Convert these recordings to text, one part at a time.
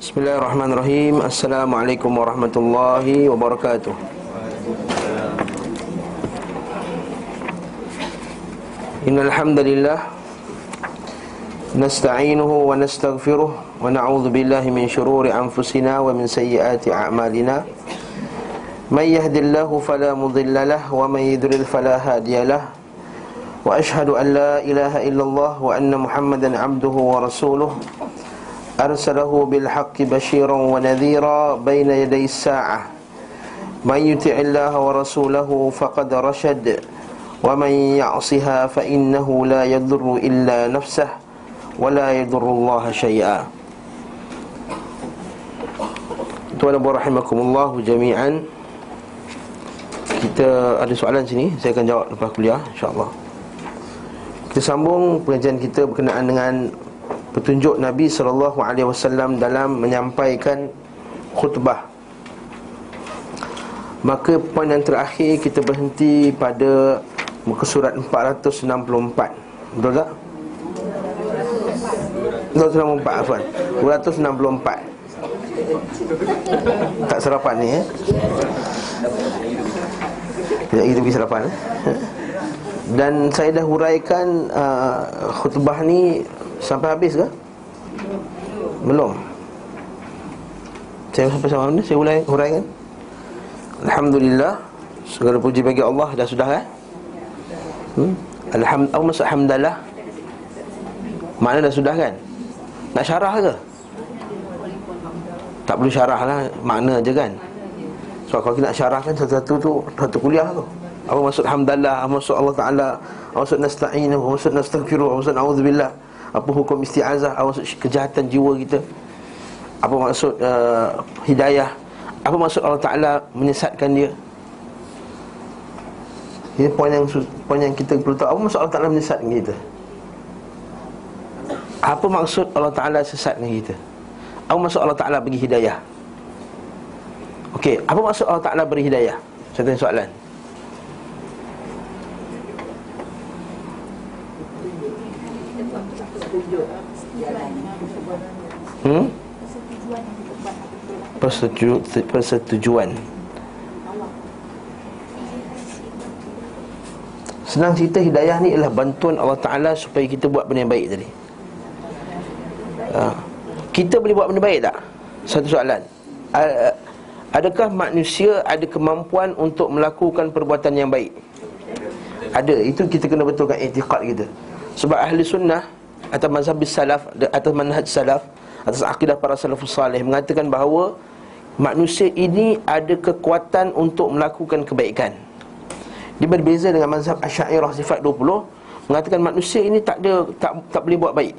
Bismillahirrahmanirrahim Assalamualaikum warahmatullahi wabarakatuh Innalhamdulillah Nasta'inuhu wa nasta'gfiruh Wa na'udhu billahi min syururi anfusina Wa min sayyiati a'malina Man yahdillahu falamudillalah Wa man yidril falahadiyalah واشهد ان لا اله الا الله وان محمدا عبده ورسوله ارسله بالحق بشيرا ونذيرا بين يدي الساعه من يطع الله ورسوله فقد رشد ومن يعصها فانه لا يضر الا نفسه ولا يضر الله شيئا Tuan dan rahimakumullah jami'an Kita ada soalan sini Saya akan jawab lepas kuliah InsyaAllah kita sambung pengajian kita berkenaan dengan petunjuk Nabi sallallahu alaihi wasallam dalam menyampaikan khutbah. Maka poin yang terakhir kita berhenti pada muka surat 464. Betul tak? 264 afwan. 264. Tak sarapan ni eh. Sekejap kita pergi sarapan eh. Dan saya dah huraikan uh, khutbah ni sampai habis ke? Belum. Saya sampai sama mana? Saya urai, huraikan. Alhamdulillah. Segala puji bagi Allah dah sudah kan? Hmm? Alhamdulillah. Apa hamdalah? Mana dah sudah kan? Nak syarah ke? Tak perlu syarah lah Makna je kan So kalau kita nak syarah kan Satu-satu tu Satu kuliah tu apa maksud hamdallah Apa maksud Allah Ta'ala Apa maksud nasta'inu Apa maksud nastaghfiru Apa maksud na'udzubillah Apa hukum isti'azah Apa maksud kejahatan jiwa kita? Apa maksud uh, hidayah? Apa maksud Allah Ta'ala menyesatkan dia? Ini poin yang, poin yang kita perlu tahu. Apa maksud Allah Ta'ala menyesatkan kita? Apa maksud Allah Ta'ala sesatkan kita? Apa maksud Allah Ta'ala bagi hidayah? Okey, apa maksud Allah Ta'ala beri hidayah? Saya tanya soalan Hmm? Persetuju, persetujuan Senang cerita hidayah ni ialah bantuan Allah Ta'ala supaya kita buat benda yang baik tadi ha. Kita boleh buat benda baik tak? Satu soalan Adakah manusia ada kemampuan untuk melakukan perbuatan yang baik? Ada, itu kita kena betulkan etiqat kita Sebab ahli sunnah atau mazhab salaf atau manhaj salaf atas akidah para salafus salih mengatakan bahawa manusia ini ada kekuatan untuk melakukan kebaikan. Dia berbeza dengan mazhab Asy'ariyah sifat 20 mengatakan manusia ini tak ada tak tak boleh buat baik.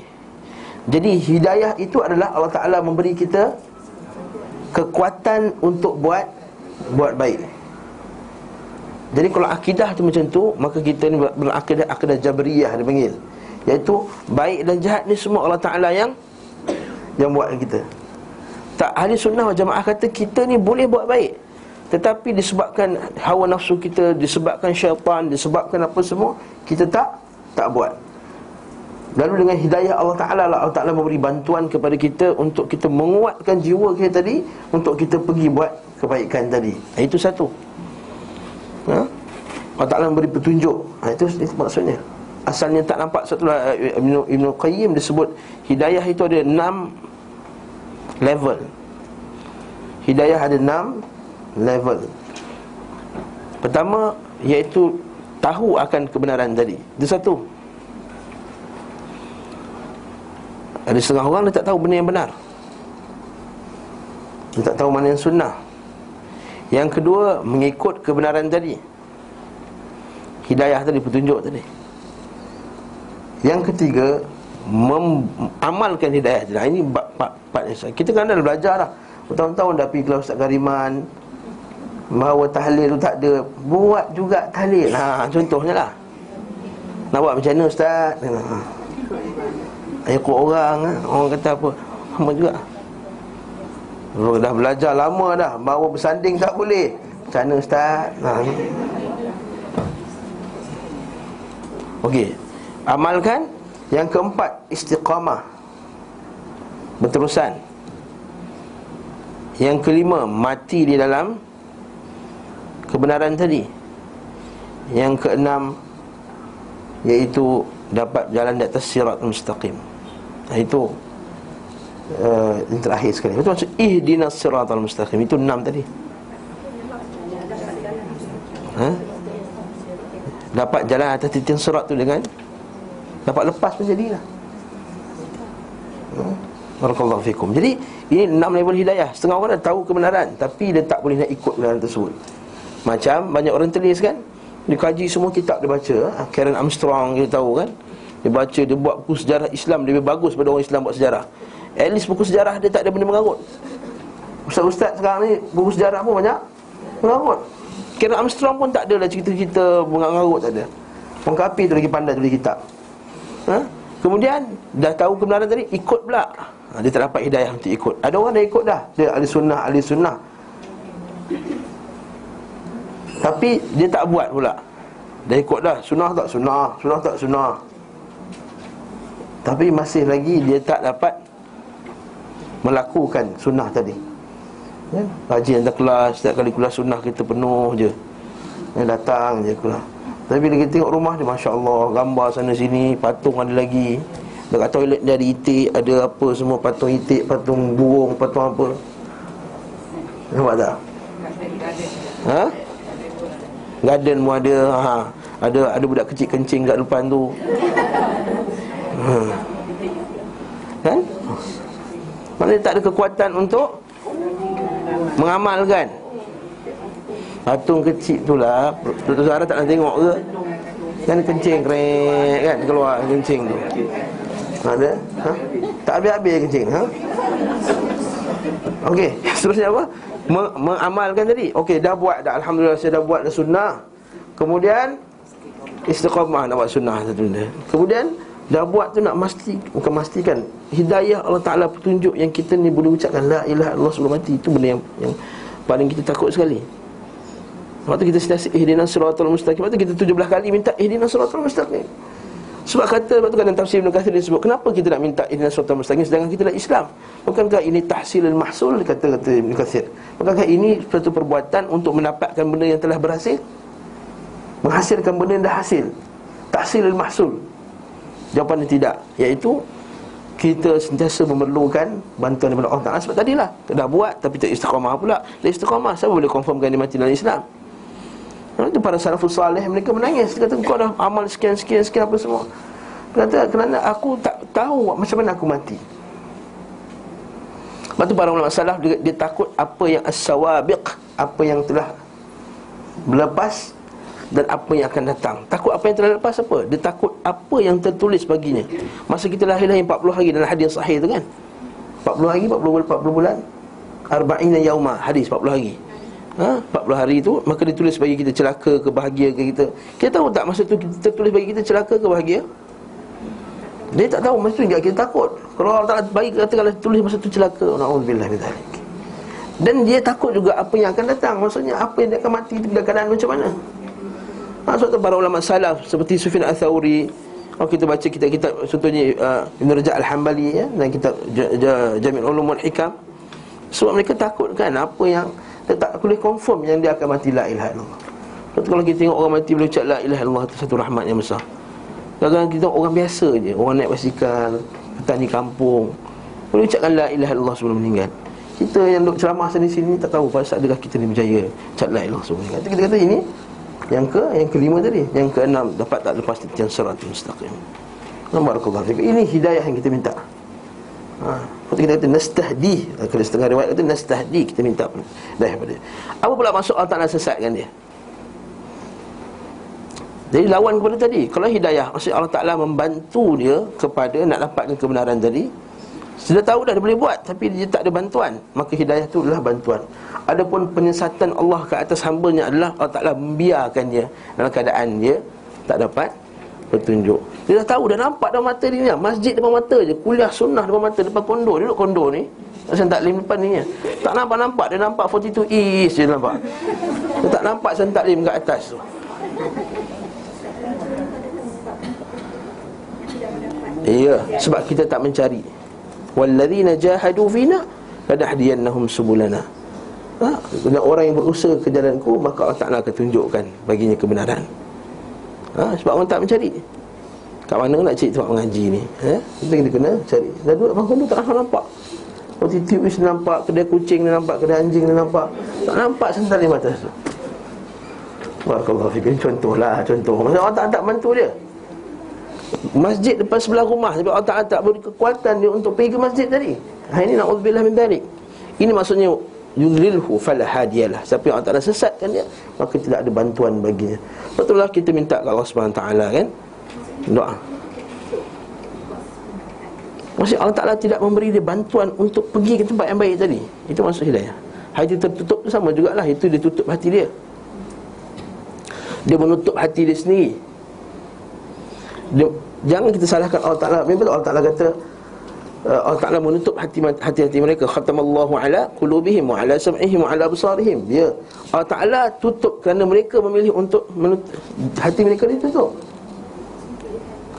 Jadi hidayah itu adalah Allah Taala memberi kita kekuatan untuk buat buat baik. Jadi kalau akidah tu macam tu, maka kita ni berakidah akidah jabriyah dia panggil. Iaitu baik dan jahat ni semua Allah Ta'ala yang Yang buat kita. Tak ahli sunnah wal jamaah kata kita ni boleh buat baik. Tetapi disebabkan hawa nafsu kita Disebabkan syaitan Disebabkan apa semua Kita tak tak buat. Lalu dengan hidayah Allah Ta'ala lah Allah Ta'ala memberi bantuan kepada kita Untuk kita menguatkan jiwa kita tadi Untuk kita pergi buat kebaikan tadi. Itu satu. Ha? Allah Ta'ala memberi petunjuk. Ha, itu, itu maksudnya asalnya tak nampak satu Ibn, Ibn Qayyim disebut hidayah itu ada enam level. Hidayah ada enam level. Pertama iaitu tahu akan kebenaran tadi. Itu satu. Ada setengah orang dia tak tahu benda yang benar. Dia tak tahu mana yang sunnah. Yang kedua mengikut kebenaran tadi. Hidayah tadi petunjuk tadi yang ketiga Mengamalkan hidayah nah, Ini part, part, part Kita kan dah belajar lah Bertahun-tahun dah pergi kelas Ustaz Kariman. Bahawa tahlil tu tak ada. Buat juga tahlil. Ha, Contohnya lah. Nak buat macam mana Ustaz? Ha. Ikut orang ha. Orang kata apa? Sama juga. Oh, Dah belajar lama dah. Bahawa bersanding tak boleh. Macam mana Ustaz? Ha. Okey Amalkan. Yang keempat Istiqamah. Berterusan. Yang kelima Mati di dalam Kebenaran tadi. Yang keenam Iaitu Dapat jalan di atas sirat mustaqim. Itu uh, Yang terakhir sekali. Itu maksud Ihdinas sirat mustaqim? Itu enam tadi. Ha? Dapat jalan atas titik sirat tu dengan Dapat lepas pun jadilah. Hmm? Barakallahu fikum. Jadi ini enam level hidayah. Setengah orang dah tahu kebenaran Tapi dia tak boleh nak ikut kebenaran tersebut. Macam banyak orang tulis kan Dia kaji semua kitab dia baca. Ha, Karen Armstrong dia tahu kan? Dia baca, dia buat buku sejarah Islam. Lebih bagus pada orang Islam buat sejarah. At least buku sejarah dia tak ada benda mengarut. Ustaz-ustaz sekarang ni Buku sejarah pun banyak Mengarut. Karen Armstrong pun tak ada lah cerita-cerita mengarut tak ada. Orang kapi tu lagi pandai tulis kitab ha? Kemudian dah tahu kebenaran tadi ikut pula. Ha, Dia tak dapat hidayah untuk ikut. Ada orang dah ikut dah. Dia ahli sunnah, ahli sunnah. Tapi dia tak buat pula. Dah ikut dah, sunnah tak sunnah Sunnah tak sunnah. Tapi masih lagi dia tak dapat Melakukan sunnah tadi. Ya? Haji yang kelas Setiap kali kelas sunnah kita penuh je. Ya, Datang je kelas tapi bila kita tengok rumah dia Masya Allah Gambar sana sini Patung ada lagi Dekat toilet dia ada itik Ada apa semua Patung itik Patung burung Patung apa Nampak tak? Ha? Garden pun ada ha. Ada ada budak kecil kencing kat depan tu ha. Kan? Mana tak ada kekuatan untuk Mengamalkan Patung kecil tu lah Dr. Zahra tak nak tengok ke Kan kencing krek kan Keluar kencing tu ada? Ha? Tak habis-habis kencing ha? Okey, seterusnya apa? Mengamalkan tadi. Okey, dah buat dah alhamdulillah saya dah buat dah sunnah. Kemudian istiqamah nak buat sunnah satu benda. Kemudian dah buat tu nak mesti bukan pastikan hidayah Allah Taala petunjuk yang kita ni boleh ucapkan la ilaha illallah sebelum mati itu benda yang yang paling kita takut sekali. Waktu kita sentiasa ihdinas siratal mustaqim. Waktu kita 17 kali minta ihdinas siratal mustaqim. Sebab kata waktu dalam tafsir Ibn Kathir disebut Kenapa kita nak minta ihdinas siratal mustaqim Sedangkan kita adalah Islam? Bukankah ini tahsil al-mahsul Kata kata Ibn Kathir? Bukankah ini suatu perbuatan Untuk mendapatkan benda yang telah berhasil? Menghasilkan benda yang dah hasil. Tahsil al-mahsul Jawapannya tidak. Iaitu kita sentiasa memerlukan bantuan daripada Allah Ta'ala. Sebab tadilah Dah buat tapi tak istiqamah pula. Tak istiqamah Siapa boleh confirmkan dia mati dalam Islam itu para salafus salih mereka menangis. Dia kata kau dah amal sekian sekian sekian apa semua. Dia kata kerana aku tak tahu macam mana aku mati. Lepas tu para ulama salaf dia, dia takut apa yang as-sawabiq Apa yang telah berlepas dan apa yang akan datang. Takut apa yang telah lepas apa? Dia takut apa yang tertulis baginya. Masa kita lahir lahir 40 hari dalam hadis sahih tu kan? 40 hari, 40, 40 bulan Arba'ina yaumah, hadis 40 hari ha, 40 hari itu Maka ditulis bagi kita celaka ke bahagia ke kita. Kita tahu tak masa tu kita tulis bagi kita celaka ke bahagia Dia tak tahu masa tu juga kita takut. Kalau Allah Ta'ala bagi kata kalau tulis masa tu celaka. Na'udzubillah Dan dia takut juga apa yang akan datang. Maksudnya apa yang dia akan mati dalam keadaan macam mana? Ha, Sebab tu para ulama salaf Seperti Sufyan Al-Thawri Oh, kita baca kitab-kitab contohnya uh, Ibn Rajab Al-Hambali ya, dan kitab Jami' Ulum Al-Hikam sebab mereka takut kan apa yang dia tak boleh confirm yang dia akan mati la ilaha illallah. Sebab kalau kita tengok orang mati boleh ucap la ilaha illallah itu satu rahmat yang besar. Kadang-kadang kita tengok orang biasa je, orang naik basikal, petani kampung, boleh ucapkan la ilaha illallah sebelum meninggal. Kita yang duk ceramah sini sini tak tahu pada adakah kita ni berjaya ucap la ilaha sebelum meninggal. Kita kata ini yang ke yang kelima tadi, yang keenam dapat tak lepas titian siratul mustaqim. Fiik. Ini hidayah yang kita minta. Ha. Kita kata nastahdi Kalau setengah riwayat kata nastahdi Kita minta daripada Apa pula maksud Allah Ta'ala sesatkan dia? Jadi lawan kepada tadi Kalau hidayah Maksud Allah Ta'ala membantu dia Kepada nak dapatkan kebenaran tadi Sudah tahu dah dia boleh buat Tapi dia tak ada bantuan Maka hidayah itu adalah bantuan. Adapun penyesatan Allah ke atas hambanya adalah Allah Ta'ala membiarkan dia Dalam keadaan dia Tak dapat petunjuk. Dia dah tahu, dah nampak dalam mata dia ni Masjid depan mata je, kuliah sunnah depan mata Depan kondo, dia duduk kondo ni. Macam taklim depan ni ya. Tak nampak-nampak, dia nampak 42 East je nampak. Dia tak nampak Sen taklim kat atas tu. Iya, sebab kita tak mencari. Walladzina jahadu fina ladahdiyannahum subulana. Ha? Dan orang yang berusaha ke jalanku Maka Allah Ta'ala akan tunjukkan Baginya kebenaran ha? Sebab orang tak mencari. Kat mana nak cari tempat mengaji ni? Ha? Kita, kena cari. Dan duduk bangun tu tak nampak. Roti tiwis nampak Kedai kucing nampak Kedai anjing nampak. Tak nampak sental di mata tu. Barakallahu fikir Contoh lah Contoh. Maksudnya Allah tak, tak bantu dia. Masjid depan sebelah rumah Sebab Allah tak, tak beri kekuatan dia Untuk pergi ke masjid tadi. Hari ini na'udzubillah min dalik Ini maksudnya yudlilhu fala hadiyalah siapa yang Allah Taala sesatkan dia maka tidak ada bantuan baginya. Betullah kita minta kepada Allah Subhanahu taala kan? Doa. Maksud Allah Ta'ala tidak memberi dia bantuan untuk pergi ke tempat yang baik tadi. Itu maksud hidayah. Hati tertutup tu sama jugalah. Itu dia tutup hati dia. Dia menutup hati dia sendiri. Dia, Jangan kita salahkan Allah Ta'ala. Memang Allah Ta'ala kata Allah Ta'ala menutup hati-hati mereka. Khatamallahu ala qulubihim wa ala sam'ihim wa ala besarihim Dia Allah Ta'ala tutup kerana mereka memilih untuk menutup, Hati mereka ditutup.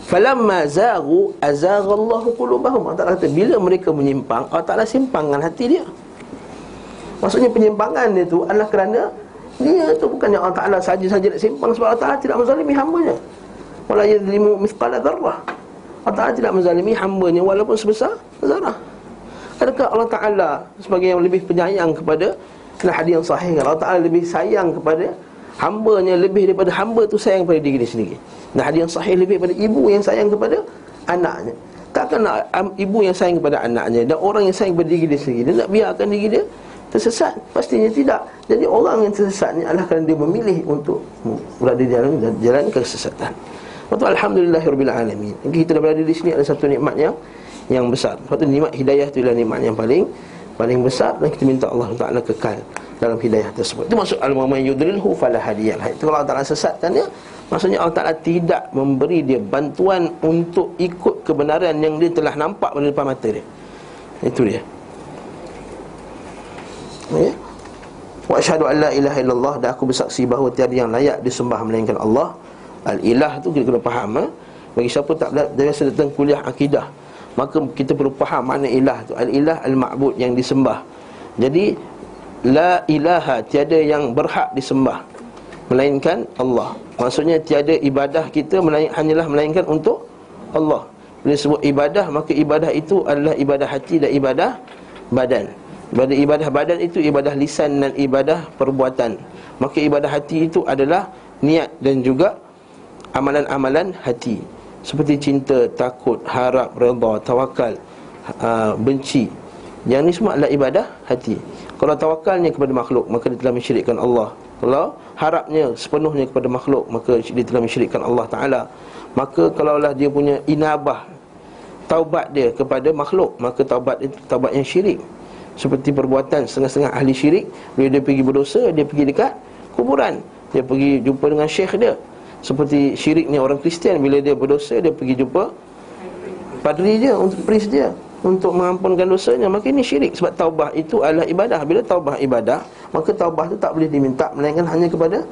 Falamma zaghu azaghallahu qulubahum. Allah Ta'ala kata bila mereka menyimpang Allah Ta'ala simpangkan hati dia. Maksudnya penyimpangan dia tu adalah kerana Dia tu bukannya Allah Ta'ala saja-saja nak simpang Sebab Allah Ta'ala tidak menzalimi hambanya. Wala yadlimu mithqala dharrah Allah Ta'ala tidak menzalimi hambanya walaupun sebesar zarah. Adakah Allah Ta'ala sebagai yang lebih penyayang kepada Kena hadis yang sahih Allah Ta'ala lebih sayang kepada Hambanya lebih daripada hamba tu sayang kepada diri sendiri. Dan hadis yang sahih lebih daripada ibu yang sayang kepada anaknya. Takkan nak ibu yang sayang kepada anaknya Dan orang yang sayang kepada diri dia sendiri Dia nak biarkan diri dia tersesat. Pastinya tidak. Jadi orang yang tersesat ni adalah kerana dia memilih untuk Berada di jalan, jalan kesesatan Lepas tu Alhamdulillahirrabbilalamin Kita dah berada di sini ada satu nikmat yang Yang besar. Lepas tu nikmat hidayah tu adalah nikmat yang paling Paling besar Dan kita minta Allah Ta'ala kekal Dalam hidayah tersebut. Itu maksud Al-Muhammad yudrilhu falahadiyah Itu kalau Allah Ta'ala sesatkan dia Maksudnya Allah Ta'ala tidak memberi dia bantuan Untuk ikut kebenaran yang dia telah nampak Pada depan mata dia. Itu dia. Ya? Wa asyhadu an la ilaha illallah dan aku bersaksi bahawa tiada yang layak disembah melainkan Allah Al-ilah tu kita kena faham ha? Bagi siapa tak biasa datang kuliah akidah Maka kita perlu faham mana ilah tu. Al-ilah al-ma'bud yang disembah. Jadi La ilaha tiada yang berhak disembah Melainkan Allah. Maksudnya tiada ibadah kita melain, Hanyalah melainkan untuk Allah. Bila sebut ibadah Maka ibadah itu adalah ibadah hati dan ibadah badan. Ibadah ibadah badan itu ibadah lisan dan ibadah perbuatan. Maka ibadah hati itu adalah Niat dan juga amalan-amalan hati seperti cinta, takut, harap, redha, tawakal, uh, benci. Yang ni semua adalah ibadah hati. Kalau tawakalnya kepada makhluk, maka dia telah mensyirikkan Allah. Kalau harapnya sepenuhnya kepada makhluk, maka dia telah mensyirikkan Allah Taala. Maka kalaulah dia punya inabah taubat dia kepada makhluk, maka taubat itu taubat yang syirik. Seperti perbuatan setengah-setengah ahli syirik, bila dia pergi berdosa, dia pergi dekat kuburan. Dia pergi jumpa dengan syekh dia seperti syiriknya orang Kristian Bila dia berdosa dia pergi jumpa Padri dia untuk priest dia Untuk mengampunkan dosanya. Maka ini syirik Sebab taubah itu adalah ibadah. Bila taubah ibadah Maka taubah itu tak boleh diminta Melainkan hanya kepada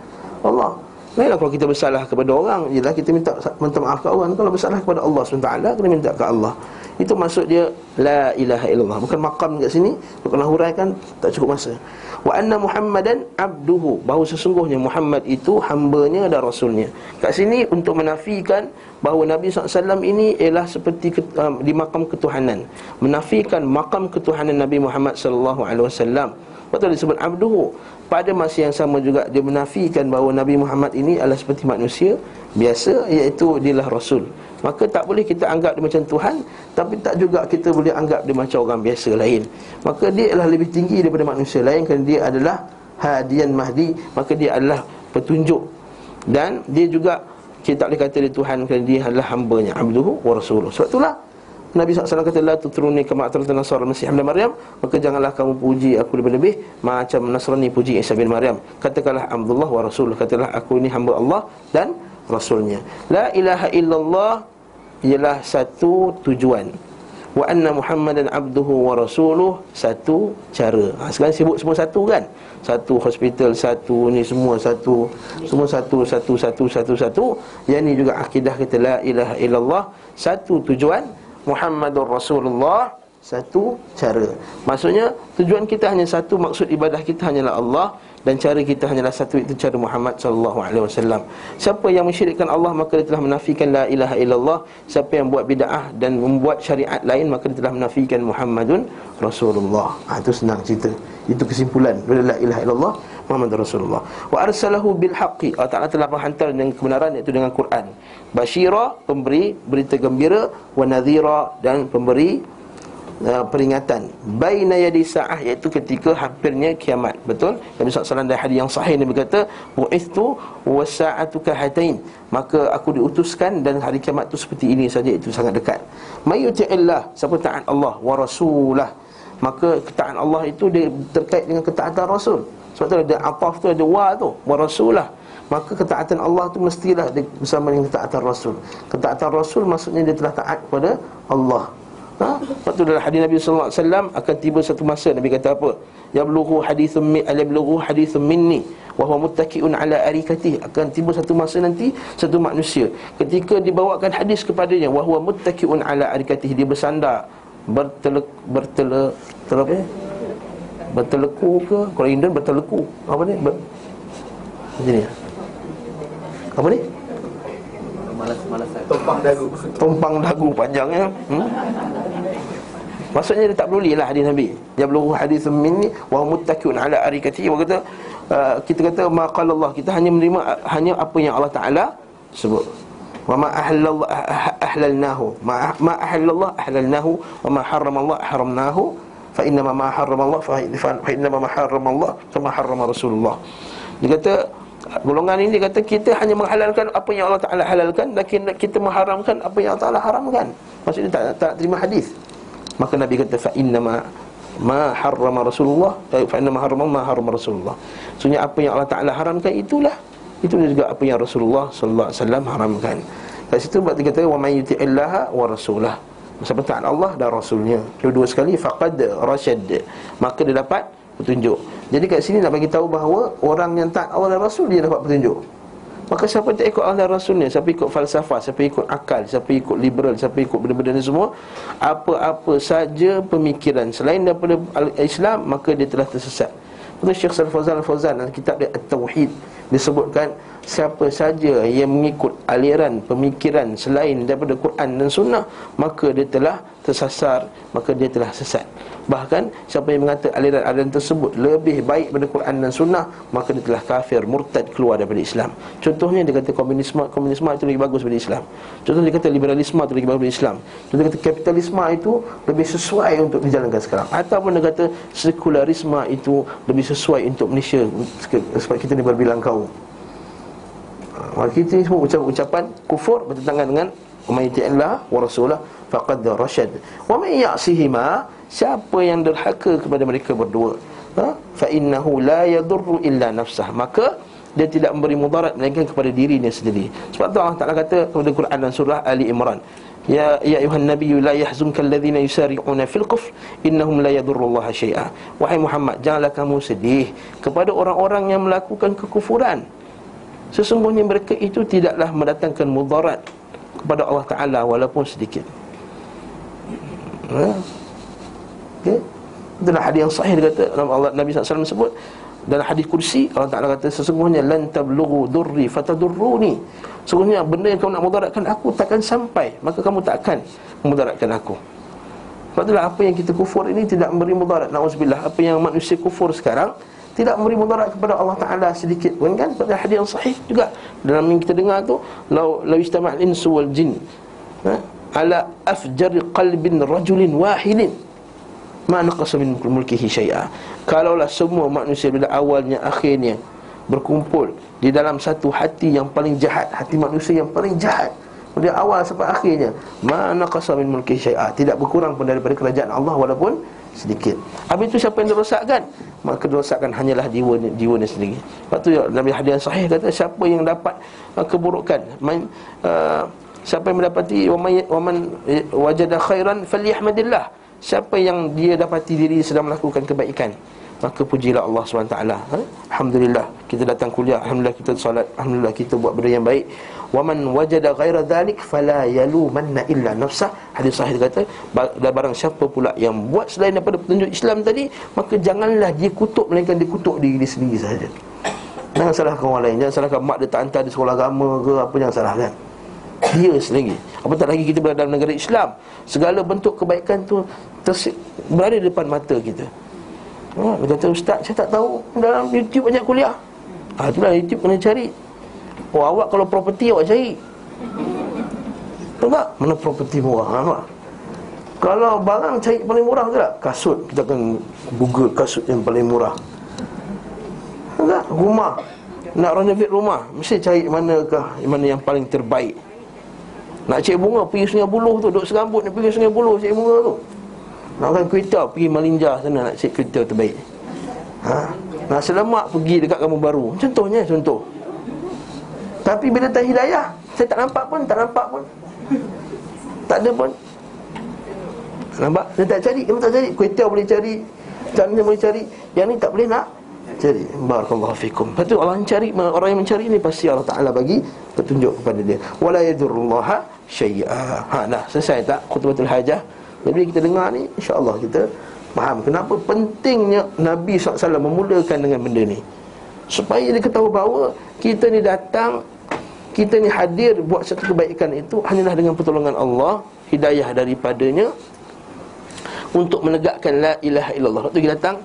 Allah. Lainlah kalau kita bersalah kepada orang Ialah kita minta minta maaf ke orang. Kalau bersalah kepada Allah SWT Kena minta ke Allah Itu maksud dia La ilaha illallah. Bukan makam kat sini Bukanlah huraikan Tak cukup masa. Wa anna Muhammadan abduhu. Bahawa sesungguhnya Muhammad itu hambanya dan rasulnya. Kat sini untuk menafikan Bahawa Nabi SAW ini ialah seperti um, di makam ketuhanan. Menafikan makam ketuhanan Nabi Muhammad SAW Betul disebut abduhu. Pada masa yang sama juga dia menafikan bahawa Nabi Muhammad ini adalah seperti manusia Biasa iaitu dialah rasul Maka tak boleh kita anggap dia macam Tuhan Tapi tak juga kita boleh anggap dia macam orang biasa lain. Maka dia adalah lebih tinggi daripada manusia lain Kerana dia adalah hadian mahdi. Maka dia adalah petunjuk. Dan dia juga Kita tak boleh kata dia Tuhan Kerana dia adalah hambanya Abduhu wa rasuluh. Sebab itulah Nabi SAW kata La tutruni kama nasara Masih Ibn Maryam. Maka janganlah kamu puji aku lebih-lebih Macam Nasrani puji Isa bin Maryam. Katakanlah Abdullah wa Rasul Katakanlah aku ini hamba Allah Dan Rasulnya. La ilaha illallah ialah satu tujuan. Wa anna muhammadan abduhu wa rasuluh satu cara. Ha, sekarang sibuk semua satu kan? Satu hospital satu ni semua satu semua satu satu satu satu satu. Yang ni juga akidah kita la ilaha illallah satu tujuan. Muhammadur rasulullah satu cara. Maksudnya tujuan kita hanya satu Maksud ibadah kita hanyalah Allah dan cara kita hanyalah satu itu cara Muhammad sallallahu alaihi wasallam. Siapa yang mensyirikkan Allah maka dia telah menafikan la ilaha illallah. Siapa yang buat bid'ah dan membuat syariat lain maka dia telah menafikan Muhammadun Rasulullah. Ha, itu senang cerita. Itu kesimpulan la ilaha illallah Muhammad Rasulullah. Wa arsalahu bil haqqi. Allah Taala telah menghantar dengan kebenaran iaitu dengan Quran. Basyira pemberi berita gembira wa nadhira dan pemberi uh, peringatan baina yadi saah iaitu ketika hampirnya kiamat. Betul? Nabi SAW dari hadis yang sahih Nabi kata bu'istu wasa'atu kahatain maka aku diutuskan dan hari kiamat itu seperti ini saja itu sangat dekat. Mayuti'illah siapa taat Allah wa rasulah. Maka ketaatan Allah itu dia terkait dengan ketaatan rasul. Sebab tu ada ataf tu ada wa tu wa rasulah. Maka ketaatan Allah tu mestilah bersama dengan ketaatan rasul. Ketaatan rasul maksudnya dia telah taat kepada Allah Ha? Waktu dalam hadis Nabi sallallahu alaihi wasallam akan tiba satu masa Nabi kata apa? Ya blughu hadithun min ala blughu hadithun minni wa huwa muttaqiun ala arikati akan tiba satu masa nanti satu manusia ketika dibawakan hadis kepadanya wa huwa muttaqiun ala arikati dia bersandar bertele bertele tele apa? Berteleku ke? Kalau Indian berteleku. Apa ni? Ber... Macam ni. Apa ni? malas-malasan Tumpang dagu. Tumpang dagu panjangnya hmm? Maksudnya dia tak peduli lah hadis Nabi. Dia belum hadis minni Wa muttakiun ala arikati Wa kata uh, Kita kata Maqal Allah Kita hanya menerima Hanya apa yang Allah Ta'ala Sebut. Wa ma ahlalnahu. Ma, ahlallah ahlalnahu. Wa ma harram Allah haramnahu Fa inna ma harram Allah Fa inna ma harram Allah Fa ma harram Rasulullah. Dia kata Golongan ini dia kata kita hanya menghalalkan apa yang Allah Ta'ala halalkan Dan kita mengharamkan apa yang Allah Ta'ala haramkan. Maksudnya tak, tak terima hadis. Maka Nabi kata Fa'inna ma ma harrama Rasulullah. Eh, Fa'inna ma harrama ma harrama Rasulullah. Maksudnya apa yang Allah Ta'ala haramkan itulah. Itu juga apa yang Rasulullah Sallallahu Alaihi Wasallam haramkan. Dari situ dia kata Wa man yuti'illaha wa rasulah. Masa taat Allah dan Rasulnya. Dua-dua sekali Faqad rasyad Maka dia dapat petunjuk. Jadi kat sini nak bagi tahu bahawa orang yang tak Allah dan Rasul dia dapat petunjuk. Maka siapa tak ikut Allah Rasulnya Siapa ikut falsafah, siapa ikut akal Siapa ikut liberal, siapa ikut benda-benda ni semua Apa-apa saja pemikiran Selain daripada Islam Maka dia telah tersesat Betul Syekh Salih Fawzan Al-Fawzan Dalam kitab dia At-Tawhid Disebutkan Siapa saja yang mengikut aliran pemikiran Selain daripada Quran dan Sunnah Maka dia telah tersasar Maka dia telah sesat Bahkan siapa yang mengata aliran-aliran tersebut lebih baik daripada Quran dan Sunnah Maka dia telah kafir, murtad keluar daripada Islam. Contohnya dia kata komunisme, komunisme itu lebih bagus daripada Islam. Contohnya dia kata liberalisme itu lebih bagus daripada Islam. Contohnya dia kata kapitalisme itu lebih sesuai untuk dijalankan sekarang. Ataupun dia kata sekularisme itu lebih sesuai untuk Malaysia Sebab kita ni berbilang kaum. Maka kita ni semua ucapan-ucapan kufur bertentangan dengan Umayyati'illah wa rasulah faqad rasyad Wa man ya'sihima Siapa yang derhaka kepada mereka berdua? Ha? Fa innahu la yadurru illa nafsah. Maka dia tidak memberi mudarat melainkan kepada dirinya sendiri. Sebab tu Allah Ta'ala kata kepada Quran dan surah Ali Imran Ya ya ayuhan nabiyyu la yahzunka alladhina yusari'una fil kufr innahum la yadurrullaha syai'a Wahai Muhammad janganlah kamu sedih kepada orang-orang yang melakukan kekufuran. Sesungguhnya mereka itu tidaklah mendatangkan mudarat kepada Allah Ta'ala walaupun sedikit. Ha? Okay? Itulah hadis yang sahih dia kata Allah Nabi SAW sebut dalam hadis kursi Allah Taala kata sesungguhnya lan tablughu durri fatadurruni. Sesungguhnya benda yang kamu nak mudaratkan aku takkan sampai, maka kamu takkan memudaratkan aku. Sebab itulah apa yang kita kufur ini tidak memberi mudarat. Nauzubillah, apa yang manusia kufur sekarang tidak memberi mudarat kepada Allah Taala sedikit pun kan? Pada hadis yang sahih juga dalam yang kita dengar tu, lau lau istama'al insu wal jin ha? ala afjar qalbin rajulin wahidin ma naqasa min mulkihi syai'a. Kalaulah semua manusia pada awalnya akhirnya berkumpul di dalam satu hati yang paling jahat hati manusia yang paling jahat. Dari awal sampai akhirnya ma naqasa min mulkihi syai'a. Tidak berkurang pun daripada kerajaan Allah walaupun sedikit. Habis itu siapa yang dirosakkan? Maka dirosakkan hanyalah jiwa jiwa sendiri. Sebab tu Nabi hadis sahih kata siapa yang dapat uh, keburukan? Man, uh, siapa yang mendapati waman waman wajada khairan falyahmadillah Siapa yang dia dapati diri sedang melakukan kebaikan Maka pujilah Allah SWT ha? Alhamdulillah Kita datang kuliah Alhamdulillah kita salat Alhamdulillah kita buat benda yang baik. Waman wajada ghaira dhalik Fala yalumanna illa nafsah Hadis sahih kata Dan barang siapa pula yang buat selain daripada petunjuk Islam tadi Maka janganlah dia kutuk Melainkan dia kutuk diri dia sendiri sahaja. Jangan salahkan orang lain Jangan salahkan mak dia tak hantar di sekolah agama ke Apa jangan salahkan Dia sendiri Apatah lagi kita berada dalam negara Islam. Segala bentuk kebaikan tu tersik, Berada di depan mata kita. Ha, kata Ustaz saya tak tahu. Dalam YouTube banyak kuliah. Ha, Itulah YouTube kena cari. Oh awak kalau properti awak cari. Tak? Mana properti murah? Ha, Kalau barang cari paling murah tu tak? Kasut. Kita akan google kasut yang paling murah. Tak? Rumah. Nak renovate rumah. Mesti cari manakah Mana yang paling terbaik Nak cari bunga Pergi sungai buluh tu Duduk serambut ni Pergi sungai buluh Cari bunga tu. Nak makan kuita Pergi malinja sana Nak cari kuita terbaik. Ha? Nak selamat Pergi dekat kampung baru. Contohnya Contoh. Tapi bila tak hidayah Saya tak nampak pun Tak nampak pun. Tak ada pun. Nampak? Dia tak cari Dia tak cari. Kuita boleh cari Jangan boleh cari. Yang ni tak boleh nak cari. Barakallahu fikum. Patu Allah mencari orang yang mencari ini pasti Allah Taala bagi petunjuk kepada dia. Wala yadurullaha syai'a ha dah selesai tak khutbatul hajah jadi kita dengar ni insyaallah kita faham kenapa pentingnya Nabi SAW memulakan dengan benda ni supaya dia ketahui bahawa kita ni datang kita ni hadir buat satu kebaikan itu hanyalah dengan pertolongan Allah hidayah daripadanya untuk menegakkan la ilaha illallah waktu kita datang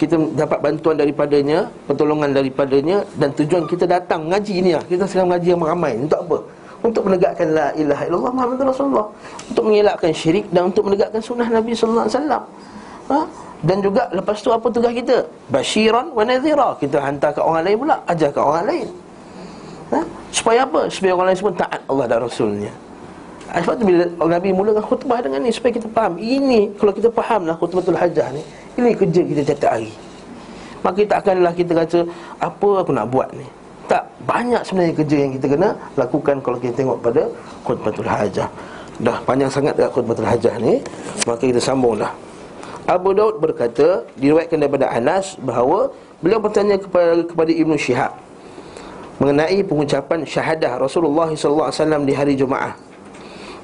kita dapat bantuan daripadanya, pertolongan daripadanya dan tujuan kita datang mengaji ni lah. Kita sedang mengaji yang ramai. Untuk apa? Untuk menegakkan la ilaha illallah Muhammad Rasulullah. Untuk mengelakkan syirik dan untuk menegakkan sunnah Nabi sallallahu alaihi wasallam. Ha? Dan juga lepas tu apa tugas kita? Basyiran wa nadhira. Kita hantar ke orang lain pula, ajar ke orang lain. Ha? Supaya apa? Supaya orang lain semua taat Allah dan Rasulnya. Ha, sebab tu bila Nabi mulakan khutbah dengan ni Supaya kita faham Ini kalau kita faham lah khutbatul hajah ni ini kerja kita setiap hari Maka kita akanlah kita kata Apa aku nak buat ni Tak, banyak sebenarnya kerja yang kita kena Lakukan kalau kita tengok pada Khutbatul Hajah. Dah panjang sangat dekat Khutbatul Hajah ni? Maka kita sambunglah. Abu Daud berkata Diriwayatkan daripada Anas Bahawa beliau bertanya kepada, kepada Ibnu Syihab Mengenai pengucapan syahadah Rasulullah SAW di hari Jumaat.